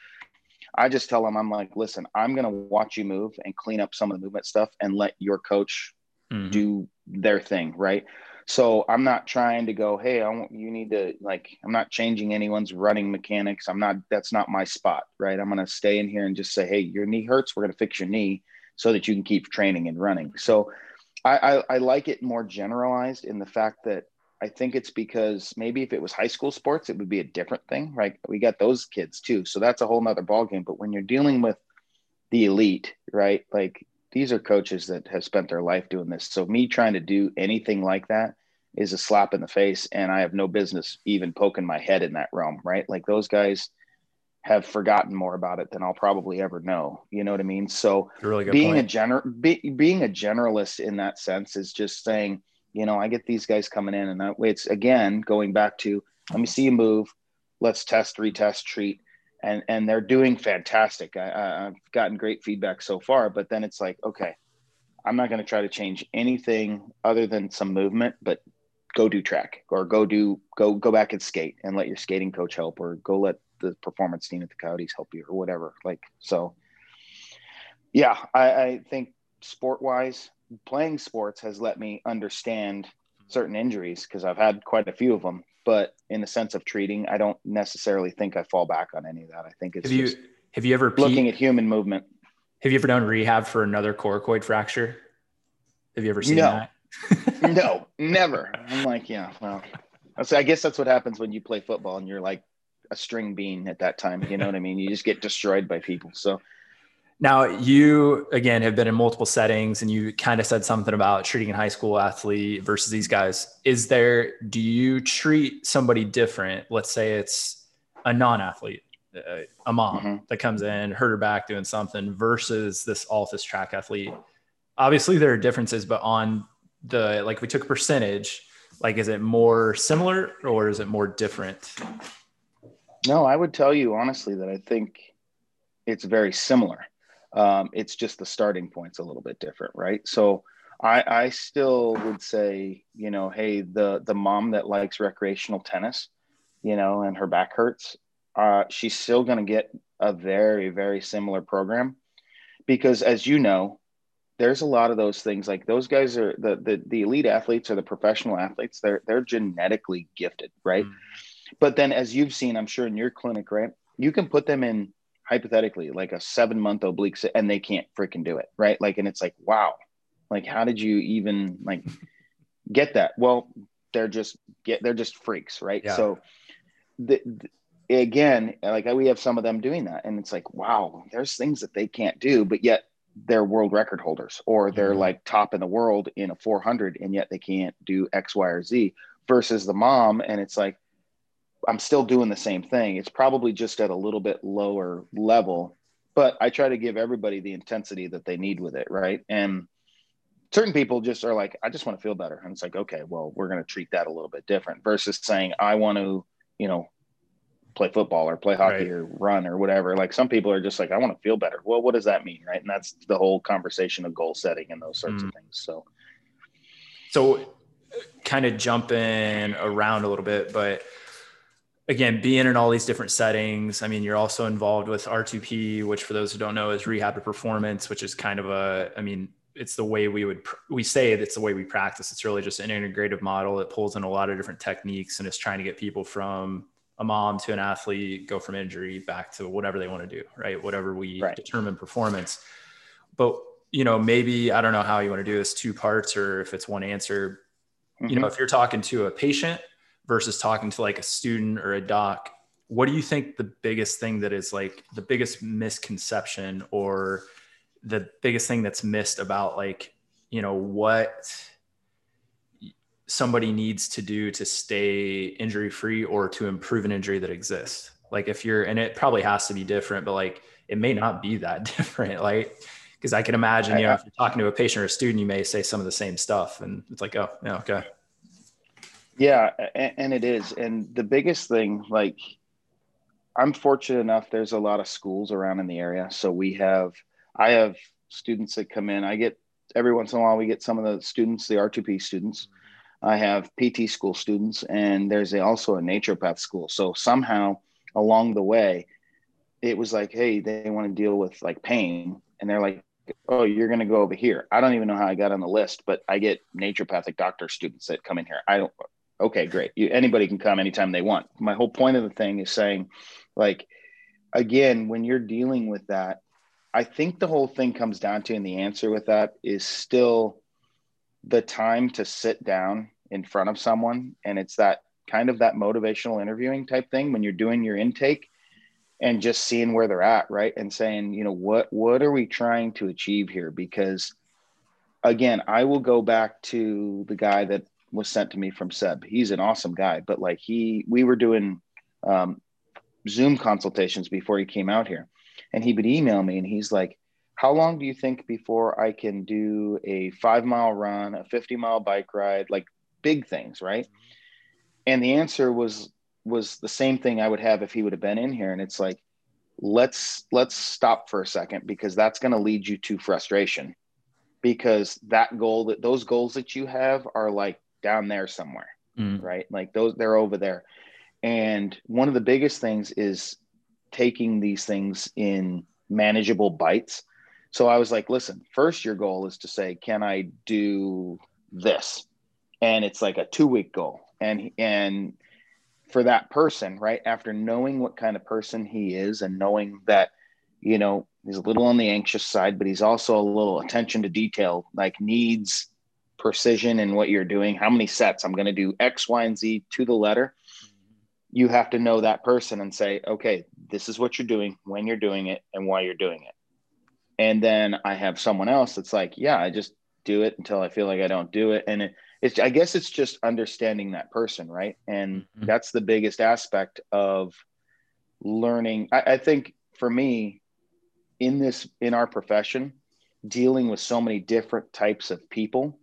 I just tell them, I'm like, listen, I'm going to watch you move and clean up some of the movement stuff and let your coach mm-hmm. do their thing. Right. So I'm not trying to go, Hey, I want, you need to like, I'm not changing anyone's running mechanics. I'm not, that's not my spot. Right. I'm to stay in here and just say, Hey, your knee hurts. We're to fix your knee so that you can keep training and running. So I, I, I like it more generalized in the fact that I think it's because maybe if it was high school sports, it would be a different thing, right? We got those kids too. So that's a whole nother ballgame. But when you're dealing with the elite, right? Like these are coaches that have spent their life doing this. So me trying to do anything like that is a slap in the face. And I have no business even poking my head in that realm, right? Like those guys have forgotten more about it than I'll probably ever know. You know what I mean? So really being point. a general, be, being a generalist in that sense is just saying, you know, I get these guys coming in, and that way it's again going back to let me see you move, let's test, retest, treat, and and they're doing fantastic. I, I've gotten great feedback so far, but then it's like, okay, I'm not going to try to change anything other than some movement, but go do track or go do go go back and skate and let your skating coach help, or go let the performance team at the Coyotes help you, or whatever. Like so, yeah, I, I think sport wise, playing sports has let me understand certain injuries because I've had quite a few of them. But in the sense of treating, I don't necessarily think I fall back on any of that. I think it's have you have you ever looking at human movement. Have you ever done rehab for another coracoid fracture? Have you ever seen no. that? no, never. I'm like, yeah, well, I guess that's what happens when you play football and you're like a string bean at that time. You know what I mean? You just get destroyed by people. So now, you again have been in multiple settings and you kind of said something about treating a high school athlete versus these guys. Is there, do you treat somebody different? Let's say it's a non athlete, uh, a mom mm-hmm. that comes in, hurt her back doing something versus this ALTIS track athlete. Obviously, there are differences, but on the, like, we took a percentage, like, is it more similar or is it more different? No, I would tell you honestly that I think it's very similar. Um, it's just the starting point's a little bit different, right? So I, I still would say, you know, hey, the the mom that likes recreational tennis, you know, and her back hurts, uh, she's still going to get a very very similar program because, as you know, there's a lot of those things. Like those guys are the the, the elite athletes or the professional athletes. They're they're genetically gifted, right? Mm. But then, as you've seen, I'm sure in your clinic, right, you can put them in hypothetically like a seven month oblique and they can't freaking do it right like and it's like wow like how did you even like get that well they're just get they're just freaks right yeah. so the, the, again like we have some of them doing that and it's like wow there's things that they can't do but yet they're world record holders or they're mm-hmm. like top in the world in a 400 and yet they can't do x y or z versus the mom and it's like I'm still doing the same thing. It's probably just at a little bit lower level, but I try to give everybody the intensity that they need with it, right? And certain people just are like, I just want to feel better. And it's like, okay, well, we're going to treat that a little bit different versus saying, I want to, you know, play football or play hockey right. or run or whatever. Like some people are just like, I want to feel better. Well, what does that mean? Right. And that's the whole conversation of goal setting and those sorts mm. of things. So, so kind of jumping around a little bit, but again, being in all these different settings. I mean, you're also involved with R2P, which for those who don't know is rehab to performance, which is kind of a, I mean, it's the way we would, we say it's the way we practice. It's really just an integrative model that pulls in a lot of different techniques and is trying to get people from a mom to an athlete, go from injury back to whatever they want to do, right? Whatever we right. determine performance. But you know, maybe I don't know how you want to do this two parts or if it's one answer. Mm-hmm. You know, mm-hmm. if you're talking to a patient versus talking to like a student or a doc, what do you think the biggest thing that is like the biggest misconception or the biggest thing that's missed about like, you know, what somebody needs to do to stay injury free or to improve an injury that exists? Like if you're, and it probably has to be different, but like it may not be that different. Like, because I can imagine, you know, if you're talking to a patient or a student, you may say some of the same stuff, and it's like, oh, yeah, okay. Yeah, and it is. And the biggest thing, like, I'm fortunate enough, there's a lot of schools around in the area. So we have, I have students that come in. I get every once in a while, we get some of the students, the R2P students. I have PT school students, and there's a, also a naturopath school. So somehow along the way, it was like, hey, they want to deal with like pain. And they're like, oh, you're going to go over here. I don't even know how I got on the list, but I get naturopathic doctor students that come in here. I don't, okay, great. You, anybody can come anytime they want. My whole point of the thing is saying, like, again, when you're dealing with that, I think the whole thing comes down to, and the answer with that is still the time to sit down in front of someone. And it's that kind of that motivational interviewing type thing when you're doing your intake and just seeing where they're at right and saying you know what what are we trying to achieve here because again i will go back to the guy that was sent to me from seb. He's an awesome guy but like he we were doing um, zoom consultations before he came out here. And he would email me and he's like how long do you think before i can do a five mile run a 50 mile bike ride? Like big things right? And the answer was was the same thing I would have if he would have been in here. And it's like, let's let's stop for a second because that's going to lead you to frustration. Because that goal that those goals that you have are like down there somewhere mm. right like those they're over there and one of the biggest things is taking these things in manageable bites so i was like listen first your goal is to say can i do this and it's like a two week goal and and for that person, right? After knowing what kind of person he is and knowing that, you know, he's a little on the anxious side, but he's also a little attention to detail, like needs precision in what you're doing. How many sets? I'm going to do X, Y, and Z to the letter. You have to know that person and say, okay, this is what you're doing, when you're doing it, and why you're doing it. And then I have someone else that's like, yeah, I just do it until I feel like I don't do it. And it, it's i guess it's just understanding that person right and mm-hmm. that's the biggest aspect of learning I, I, think for me in this in our profession dealing with so many different types of people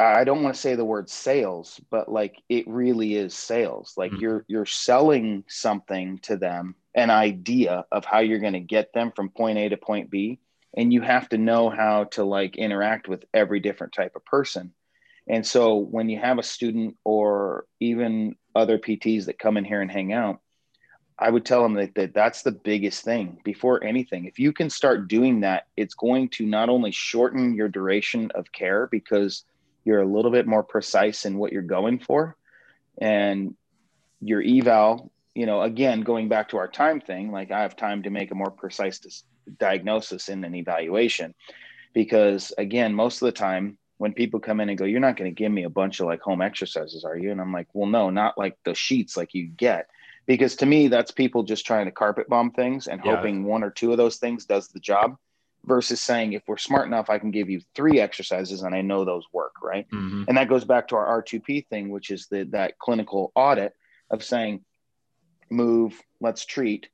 i don't want to say the word sales but like it really is sales. Like mm-hmm. you're you're selling something to them an idea of how you're going to get them from point a to point b and you have to know how to like interact with every different type of person. And so when you have a student or even other pts that come in here and hang out i would tell them that, that that's the biggest thing. Before anything if you can start doing that it's going to not only shorten your duration of care because you're a little bit more precise in what you're going for. And your eval you know again going back to our time thing like i have time to make a more precise diagnosis in an evaluation. Because again most of the time when people come in and go you're not going to give me a bunch of like home exercises are you? And i'm like well no not like the sheets like you get. Because to me that's people just trying to carpet bomb things and yeah. hoping one or two of those things does the job versus saying if we're smart enough i can give you three exercises and i know those work right mm-hmm. and that goes back to our r2p thing which is the that clinical audit of saying move let's treat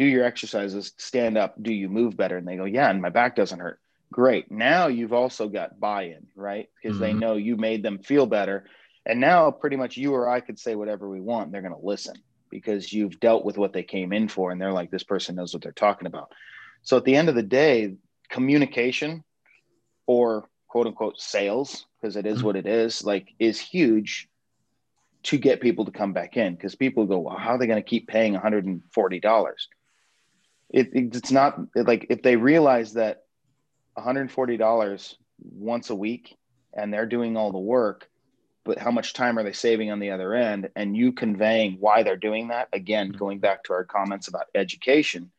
do your exercises, stand up, do you move better? And they go, yeah, and my back doesn't hurt. Great. Now you've also got buy-in, right? Because mm-hmm. they know you made them feel better. And now pretty much you or I could say whatever we want. They're going to listen because you've dealt with what they came in for. And they're like, this person knows what they're talking about. So at the end of the day, communication or quote unquote sales, because it is mm-hmm. what it is, like is huge to get people to come back in because people go, well, how are they going to keep paying $140? it, it's not like if they realize that $140 once a week and they're doing all the work but how much time are they saving on the other end and you conveying why they're doing that again mm-hmm. going back to our comments about education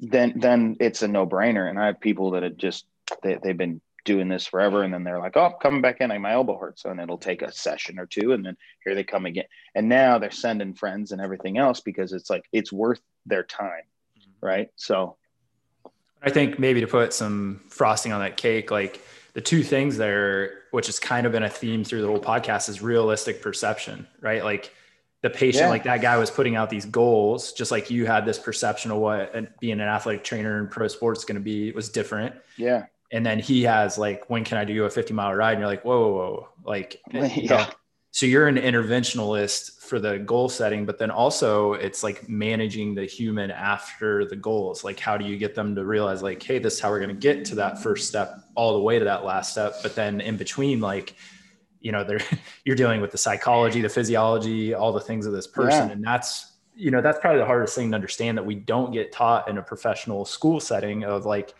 then then it's a no brainer. And I have people that have just they, they've been doing this forever. And then they're like oh I'm coming back in like my elbow hurts. And it'll take a session or two. And then here they come again. And now they're sending friends and everything else because it's like it's worth their time. Mm-hmm. right? So i think maybe to put some frosting on that cake like the two things there which has kind of been a theme through the whole podcast is realistic perception right? Like the patient yeah. like that guy was putting out these goals just like you had this perception of what being an athletic trainer in pro sports is going to be was different yeah and then he has like, when can I do a 50 mile ride? And you're like, whoa, whoa, whoa. like, yeah. You know, so you're an interventionalist for the goal setting, but then also it's like managing the human after the goals. Like, how do you get them to realize, like, hey, this is how we're going to get to that first step all the way to that last step. But then in between, like, you know, they're, you're dealing with the psychology, the physiology, all the things of this person. Yeah. And that's, you know, that's probably the hardest thing to understand that we don't get taught in a professional school setting of like,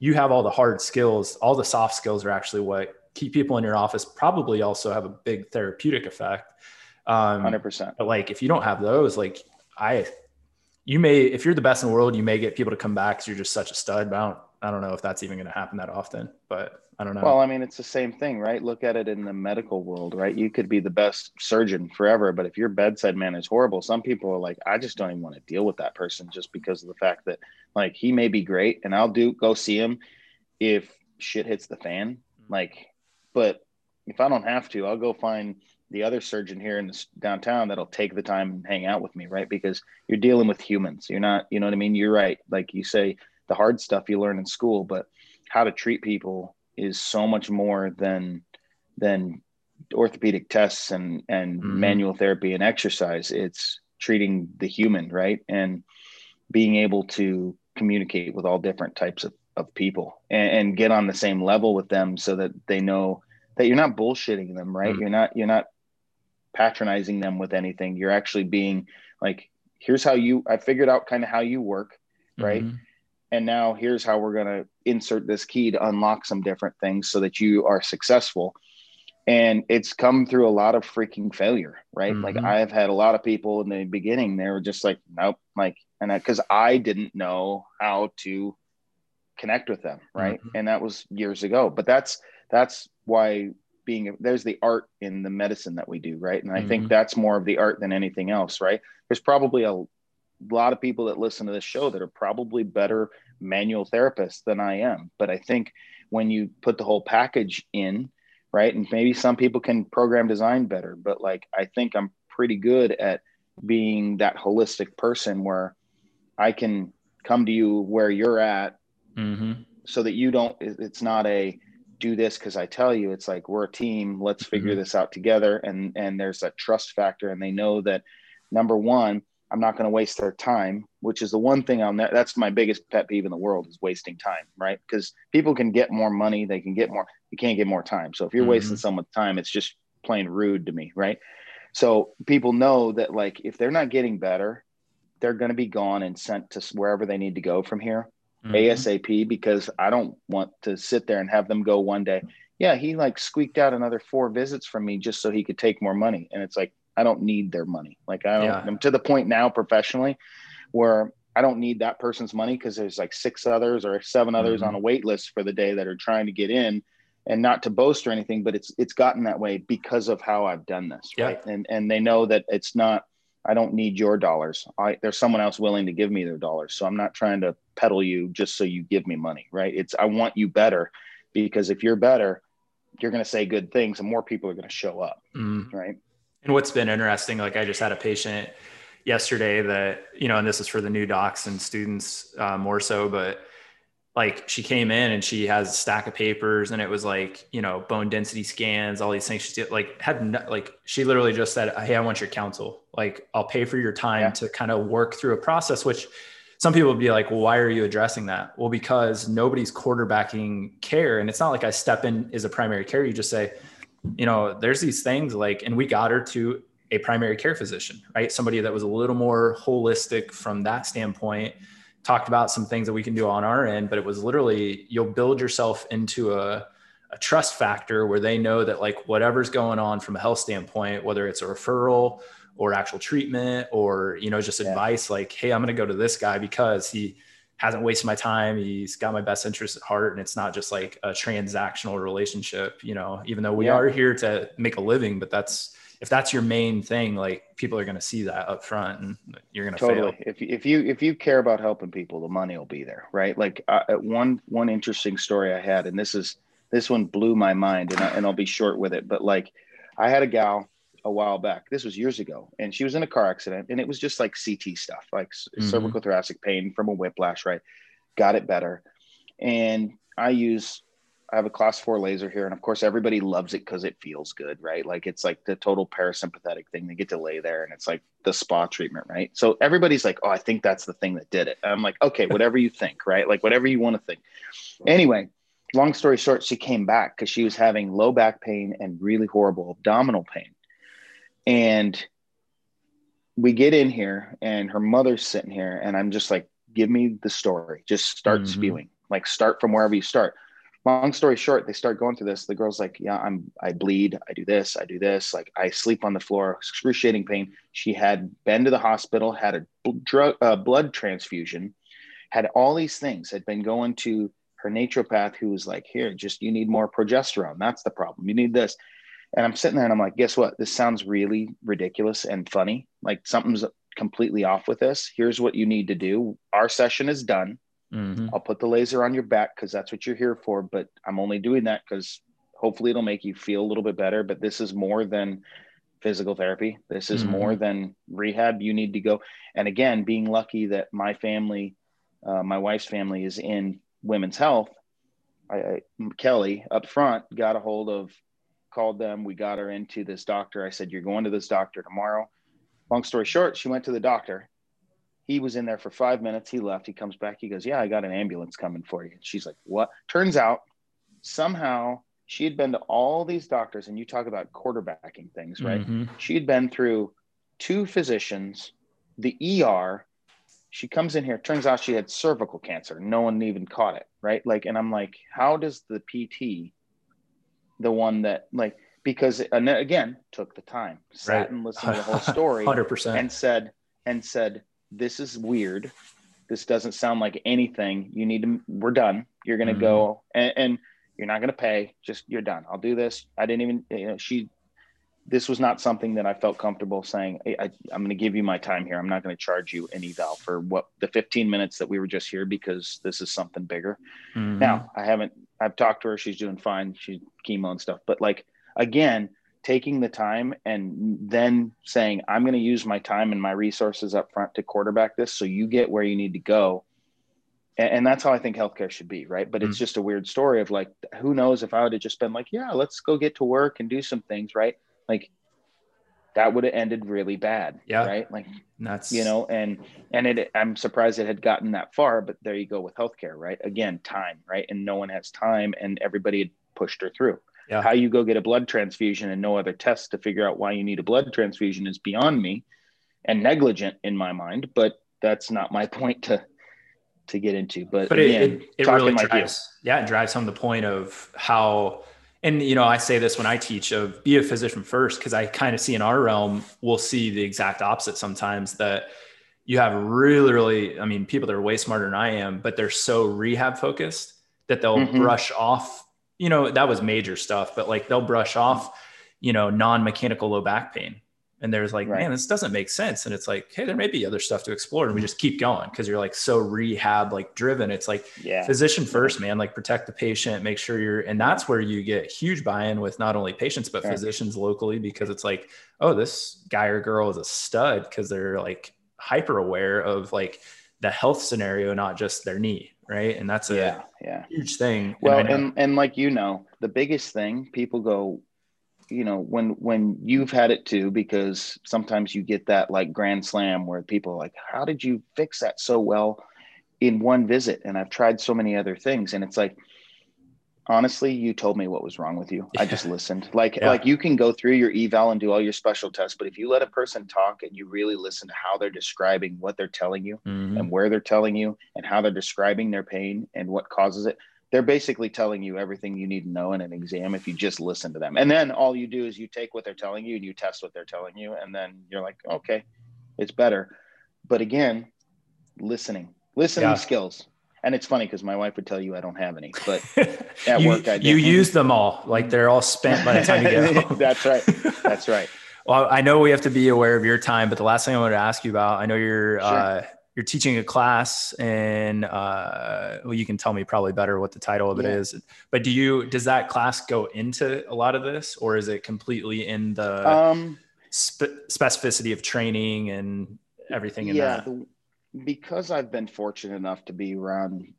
you have all the hard skills, all the soft skills are actually what keep people in your office, probably also have a big therapeutic effect. Um, 100%. But like, if you don't have those, like I, you may, if you're the best in the world, you may get people to come back because you're just such a stud. But I don't, I don't know if that's even going to happen that often, but I don't know. Well, I mean, it's the same thing, right? Look at it in the medical world, right? You could be the best surgeon forever, but if your bedside man is horrible, some people are like, I just don't even want to deal with that person just because of the fact that, like, he may be great and I'll do go see him if shit hits the fan. Mm-hmm. Like, but if I don't have to, I'll go find the other surgeon here in the downtown that'll take the time and hang out with me, right? Because you're dealing with humans. You're not, you know what I mean? You're right. Like you say, the hard stuff you learn in school, but how to treat people is so much more than than orthopedic tests and and mm-hmm. manual therapy and exercise. It's treating the human right? And being able to communicate with all different types of, of people and, and get on the same level with them so that they know that you're not bullshitting them right? Mm-hmm. you're not you're not patronizing them with anything. You're actually being like here's how you i figured out kind of how you work right? Mm-hmm and now here's how we're going to insert this key to unlock some different things so that you are successful and it's come through a lot of freaking failure right mm-hmm. like i've had a lot of people in the beginning they were just like nope like and because I, didn't know how to connect with them right mm-hmm. and that was years ago but that's that's why being there's the art in the medicine that we do right and i mm-hmm. think that's more of the art than anything else right there's probably a a lot of people that listen to this show that are probably better manual therapists than I am. But I think when you put the whole package in, right, and maybe some people can program design better, but like I think I'm pretty good at being that holistic person where I can come to you where you're at mm-hmm. so that you don't, it's not a, do this because I tell you it's like we're a team. Let's figure mm-hmm. this out together. And and there's a trust factor, and they know that number one, I'm not going to waste their time, which is the one thing on that. That's my biggest pet peeve in the world is wasting time, right? Because people can get more money, they can get more, you can't get more time. So if you're mm-hmm. wasting someone's time, it's just plain rude to me, right? So people know that like if they're not getting better, they're going to be gone and sent to wherever they need to go from here mm-hmm. ASAP because I don't want to sit there and have them go one day. Yeah, he like squeaked out another four visits from me just so he could take more money. And it's like, I don't need their money. Like I don't, yeah. I'm to the point now professionally where I don't need that person's money because there's like six others or seven others mm-hmm. on a wait list for the day that are trying to get in and not to boast or anything, but it's, it's gotten that way because of how I've done this. Right. And, and they know that it's not, I don't need your dollars. I, there's someone else willing to give me their dollars. So I'm not trying to peddle you just so you give me money. Right. It's, I want you better because if you're better, you're going to say good things and more people are going to show up. Mm. Right. And what's been interesting, like I just had a patient yesterday that, you know, and this is for the new docs and students uh, more so, but like she came in and she has a stack of papers and it was like, you know, bone density scans, all these things. She did, like had no, like, she literally just said, Hey, I want your counsel. Like I'll pay for your time yeah. to kind of work through a process, which some people would be like, well, why are you addressing that? Well, because nobody's quarterbacking care. And it's not like I step in as a primary care. You just say, you know, there's these things like, and we got her to a primary care physician, right? Somebody that was a little more holistic from that standpoint, talked about some things that we can do on our end, but it was literally you'll build yourself into a, a trust factor where they know that like whatever's going on from a health standpoint, whether it's a referral or actual treatment or, you know, just yeah. advice like, hey, I'm going to go to this guy because he hasn't wasted my time. He's got my best interest at heart. And it's not just like a transactional relationship, you know, even though we yeah. are here to make a living, but that's, if that's your main thing, like people are going to see that up front and you're going to totally. Fail. If, if you, if you care about helping people, the money will be there. Right. Like uh, one, one interesting story I had, and this is, this one blew my mind and, I, and I'll be short with it, but like I had a gal a while back. This was years ago, and she was in a car accident, and it was just like CT stuff, like mm-hmm. cervical thoracic pain from a whiplash. Right, got it better, and I use. I have a class four laser here, and of course, everybody loves it because it feels good, right? Like it's like the total parasympathetic thing. They get to lay there, and it's like the spa treatment, right? So everybody's like, "Oh, I think that's the thing that did it." And I'm like, "Okay, whatever you think, right? Like whatever you want to think." Anyway, long story short, she came back because she was having low back pain and really horrible abdominal pain. And we get in here and her mother's sitting here and I'm just like, give me the story. Just start mm-hmm. spewing. Like start from wherever you start. Long story short, they start going through this. The girl's like, Yeah, I'm I bleed, I do this, I do this, like I sleep on the floor, excruciating pain. She had been to the hospital, had a drug uh, blood transfusion, had all these things, had been going to her naturopath who was like, Here, just you need more progesterone. That's the problem. You need this. And I'm sitting there and I'm like, guess what? This sounds really ridiculous and funny. Like something's completely off with this. Here's what you need to do. Our session is done. Mm-hmm. I'll put the laser on your back because that's what you're here for. But I'm only doing that because hopefully it'll make you feel a little bit better. But this is more than physical therapy. This is mm-hmm. more than rehab. You need to go. And again, being lucky that my family, uh, my wife's family is in women's health. I, I, Kelly up front got a hold of called them. We got her into this doctor. I said, You're going to this doctor tomorrow. Long story short, she went to the doctor. He was in there for five minutes. He left. He comes back. He goes, Yeah, I got an ambulance coming for you. And she's like, What? Turns out somehow she had been to all these doctors, and you talk about quarterbacking things, right? Mm-hmm. She had been through two physicians, the ER. She comes in here. Turns out she had cervical cancer. No one even caught it, right? Like, and I'm like, how does the PT the one that like because and again took the time sat right. and listened to the whole story 100% and said and said this is weird. This doesn't sound like anything. You need to we're done. You're gonna mm-hmm. go and, and, you're not gonna pay. Just you're done. I'll do this. I didn't even you know she this was not something that i felt comfortable saying hey, I, i'm gonna give you my time here i'm not gonna charge you an eval for what the 15 minutes that we were just here because this is something bigger mm-hmm. now i haven't I've talked to her. She's doing fine. She's chemo and stuff. But like again, taking the time and then saying, I'm going to use my time and my resources up front to quarterback this so you get where you need to go. And, and that's how I think healthcare should be, right? But mm-hmm. it's mm. just a weird story of like, who knows if I would have just been like, yeah, let's go get to work and do some things, right? Like that would have ended really bad. Yeah. Right. Like that's you know, and and it I'm surprised it had gotten that far, but there you go with healthcare, right? Again, time, right? And no one has time and everybody had pushed her through. Yeah. How you go get a blood transfusion and no other tests to figure out why you need a blood transfusion is beyond me and negligent in my mind, but that's not my point to to get into. But, but again, it, it, it really drives, yeah, it drives home the point of how and you know i say this when i teach of be a physician first because i kind of see in our realm we'll see the exact opposite sometimes that you have really really i mean people that are way smarter than i am but they're so rehab focused that they'll mm-hmm. brush off you know that was major stuff but like they'll brush off you know non-mechanical low back pain and there's like right. man this doesn't make sense. And it's like hey there may be other stuff to explore. And we just keep going because you're like so rehab like driven. It's like yeah. physician first man. Like protect the patient make sure you're and that's where you get huge buy-in with not only patients but physicians locally because it's like oh this guy or girl is a stud because they're like hyper aware of like the health scenario not just their knee right? And that's a yeah, yeah. huge thing. Well and, and and like you know the biggest thing people go you know when when you've had it too because sometimes you get that like grand slam where people are like how did you fix that so well in one visit and i've tried so many other things and it's like honestly you told me what was wrong with you i just listened like yeah. like you can go through your eval and do all your special tests but if you let a person talk and you really listen to how they're describing what they're telling you mm-hmm. and where they're telling you and how they're describing their pain and what causes it they're basically telling you everything you need to know in an exam if you just listen to them. And then all you do is you take what they're telling you and you test what they're telling you. And then you're like, okay, it's better. But again, listening, listening yeah. skills. And it's funny because my wife would tell you I don't have any, but at you, work I You use them all. Like they're all spent by the time you get home. That's right. That's right. well, I know we have to be aware of your time, but the last thing I wanted to ask you about, I know you're, sure. uh, you're teaching a class and uh, well you can tell me probably better what the title of yeah. it is but do you does that class go into a lot of this or is it completely in the um, spe- specificity of training and everything in yeah, that the, because i've been fortunate enough to be around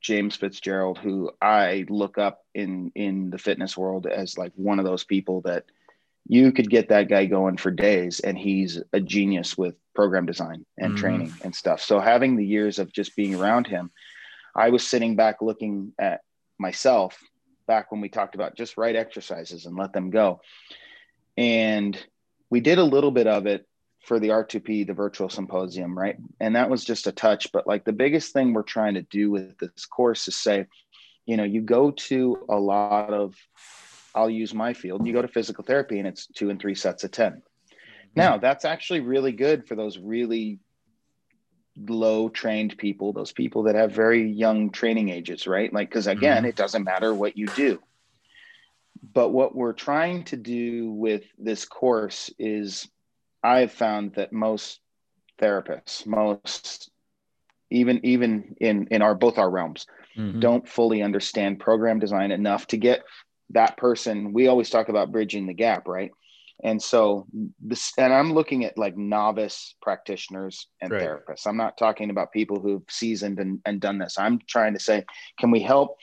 james fitzgerald who i look up in in the fitness world as like one of those people that you could get that guy going for days and he's a genius with program design and mm-hmm. training and stuff so having the years of just being around him i was sitting back looking at myself back when we talked about just right exercises and let them go and we did a little bit of it for the r2p the virtual symposium right and that was just a touch but like the biggest thing we're trying to do with this course is say you know you go to a lot of I'll use my field. You go to physical therapy and it's two and three sets of 10. Now, that's actually really good for those really low trained people, those people that have very young training ages, right? Like, because again, mm-hmm. it doesn't matter what you do. But what we're trying to do with this course is I've found that most therapists, most even even in in our both our realms mm-hmm. don't fully understand program design enough to get that person we always talk about bridging the gap right and so this and i'm looking at like novice practitioners and right. therapists. I'm not talking about people who've seasoned and, and done this. I'm trying to say can we help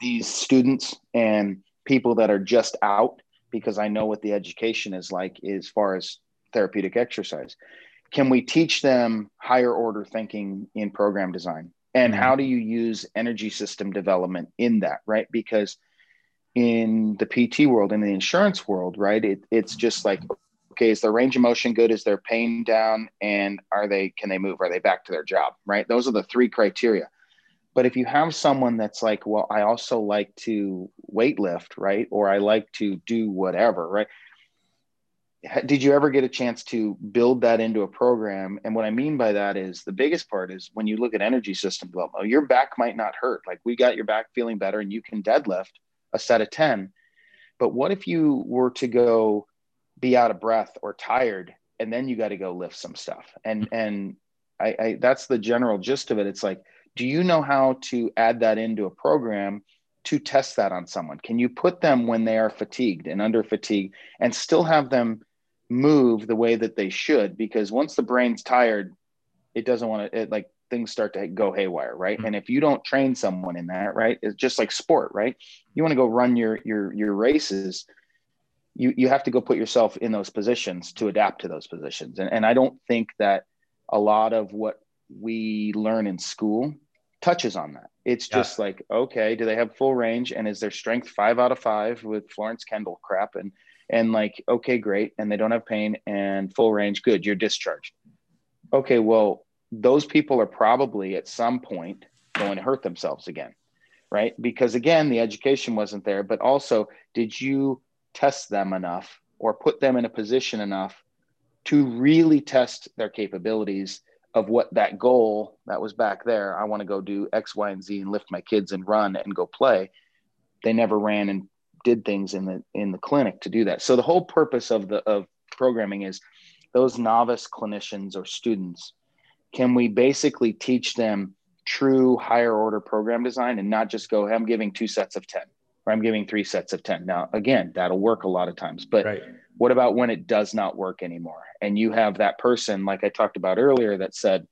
these students and people that are just out? Because i know what the education is like as far as therapeutic exercise. Can we teach them higher order thinking in program design? And mm-hmm. how do you use energy system development in that right? Because in the PT world, in the insurance world, right? It, it's just like, okay, is their range of motion good? Is their pain down? And are they, can they move? Are they back to their job? Right? Those are the three criteria. But if you have someone that's like, well, I also like to weight lift, right? Or I like to do whatever, right? Did you ever get a chance to build that into a program? And what I mean by that is the biggest part is when you look at energy system development, oh, your back might not hurt. Like we got your back feeling better and you can deadlift a set of 10. But what if you were to go be out of breath or tired and then you got to go lift some stuff? And mm-hmm. and I, I that's the general gist of it. It's like, do you know how to add that into a program to test that on someone? Can you put them when they are fatigued and under fatigue and still have them move the way that they should? Because once the brain's tired, it doesn't want to it like things start to go haywire, right? Mm-hmm. And if you don't train someone in that, right, it's just like sport, right? You want to go run your your your races, you you have to go put yourself in those positions to adapt to those positions. And and I don't think that a lot of what we learn in school touches on that. It's yeah. just like, okay, do they have full range and is their strength 5 out of 5 with Florence Kendall crap and and like okay, great, and they don't have pain and full range, good, you're discharged. Okay, well, those people are probably at some point going to hurt themselves again, right? Because again, the education wasn't there, but also, did you test them enough or put them in a position enough to really test their capabilities of what that goal that was back there? I want to go do X, Y, and Z and lift my kids and run and go play. They never ran and did things in the in the clinic to do that. So the whole purpose of the of programming is those novice clinicians or students can we basically teach them true higher order program design and not just go, hey, I'm giving two sets of 10 or I'm giving three sets of 10. Now, again, that'll work a lot of times, but right. what about when it does not work anymore? And you have that person, like I talked about earlier, that said,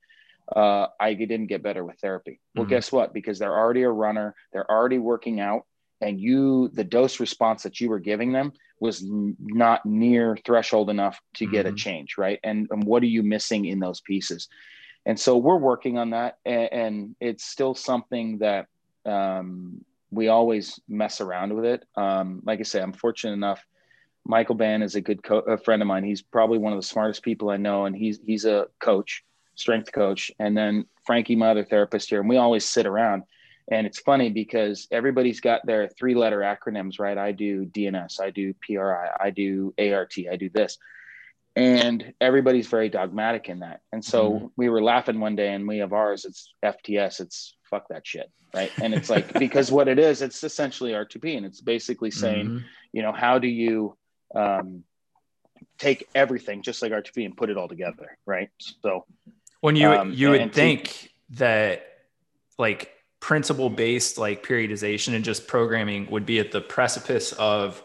uh, I didn't get better with therapy. Well, mm-hmm. guess what? Because they're already a runner, they're already working out, and you, the dose response that you were giving them was n- not near threshold enough to mm-hmm. get a mm-hmm. change, right? And, and what are you missing in those pieces? And so we're working on that and, and it's still something that um, we always mess around with it. Um, like i say i'm fortunate enough michael ban is a good co- a friend of mine. He's probably one of the smartest people i know and he's he's a coach strength coach. And then frankie my other therapist here and we always sit around. And it's funny because everybody's got their three letter acronyms right? I do dns i do pri i do art i do this and everybody's very dogmatic in that. And so mm-hmm. we were laughing one day, and we have ours. It's FTS. It's fuck that shit, right? And it's like because what it is, it's essentially R2P, and it's basically saying, mm-hmm. you know, how do you um, take everything just like R2P and put it all together, right? So when you um, you would think that like principle based like periodization and just programming would be at the precipice of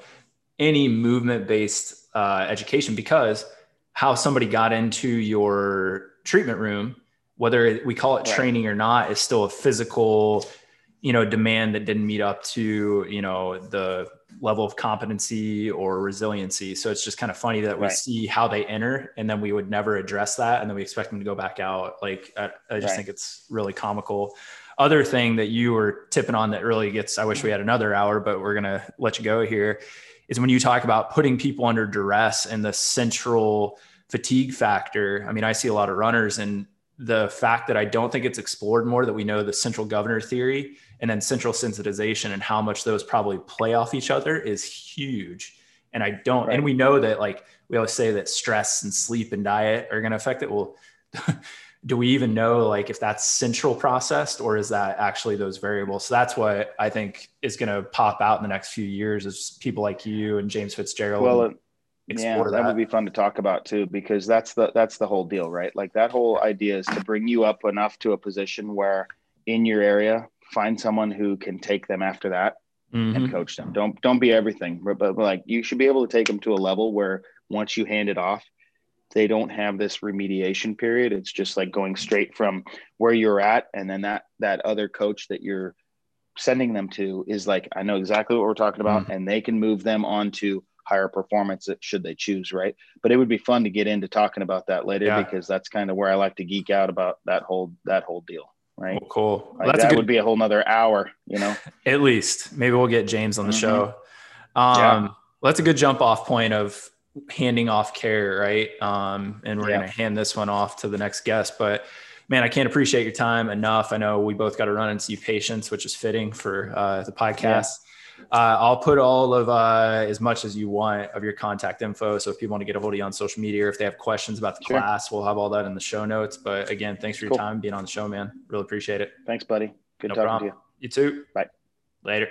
any movement based uh, education because how somebody got into your treatment room whether we call it right. training or not is still a physical you know demand that didn't meet up to you know the level of competency or resiliency so it's just kind of funny that we right. see how they enter and then we would never address that and then we expect them to go back out like i, I just right. think it's really comical other thing that you were tipping on that really gets i wish we had another hour but we're going to let you go here is when you talk about putting people under duress and the central fatigue factor i mean i see a lot of runners and the fact that I don't think it's explored more that we know the central governor theory and then central sensitization and how much those probably play off each other is huge. And I don't, right. and we know that like we always say that stress and sleep and diet are going to affect it. Well, do we even know like if that's central processed or is that actually those variables? So that's what I think is going to pop out in the next few years is people like you and James Fitzgerald. Well, yeah, that. that would be fun to talk about too, because that's the that's the whole deal, right? Like that whole idea is to bring you up enough to a position where in your area, find someone who can take them after that mm-hmm. and coach them. Don't don't be everything, but, but like you should be able to take them to a level where once you hand it off, they don't have this remediation period. It's just like going straight from where you're at, and then that that other coach that you're sending them to is like, I know exactly what we're talking about, mm-hmm. and they can move them on to higher performance should they choose, right? But it would be fun to get into talking about that later yeah. because that's kind of where I like to geek out about that whole that whole deal. Right. Well, cool. Like, that good... would be a whole nother hour, you know. At least. Maybe we'll get James on the mm-hmm. show. Um yeah. well, that's a good jump off point of handing off care, right? Um, and we're yeah. gonna hand this one off to the next guest. But man, I can't appreciate your time enough. I know we both got to run and see patients, which is fitting for uh, the podcast. Uh, I'll put all of uh, as much as you want of your contact info. So if people want to get a hold of you on social media or if they have questions about the sure. class, we'll have all that in the show notes. But again, thanks for your cool. time being on the show, man. Really appreciate it. Thanks, buddy. Good no talking problem. to you. You too. Bye. Later.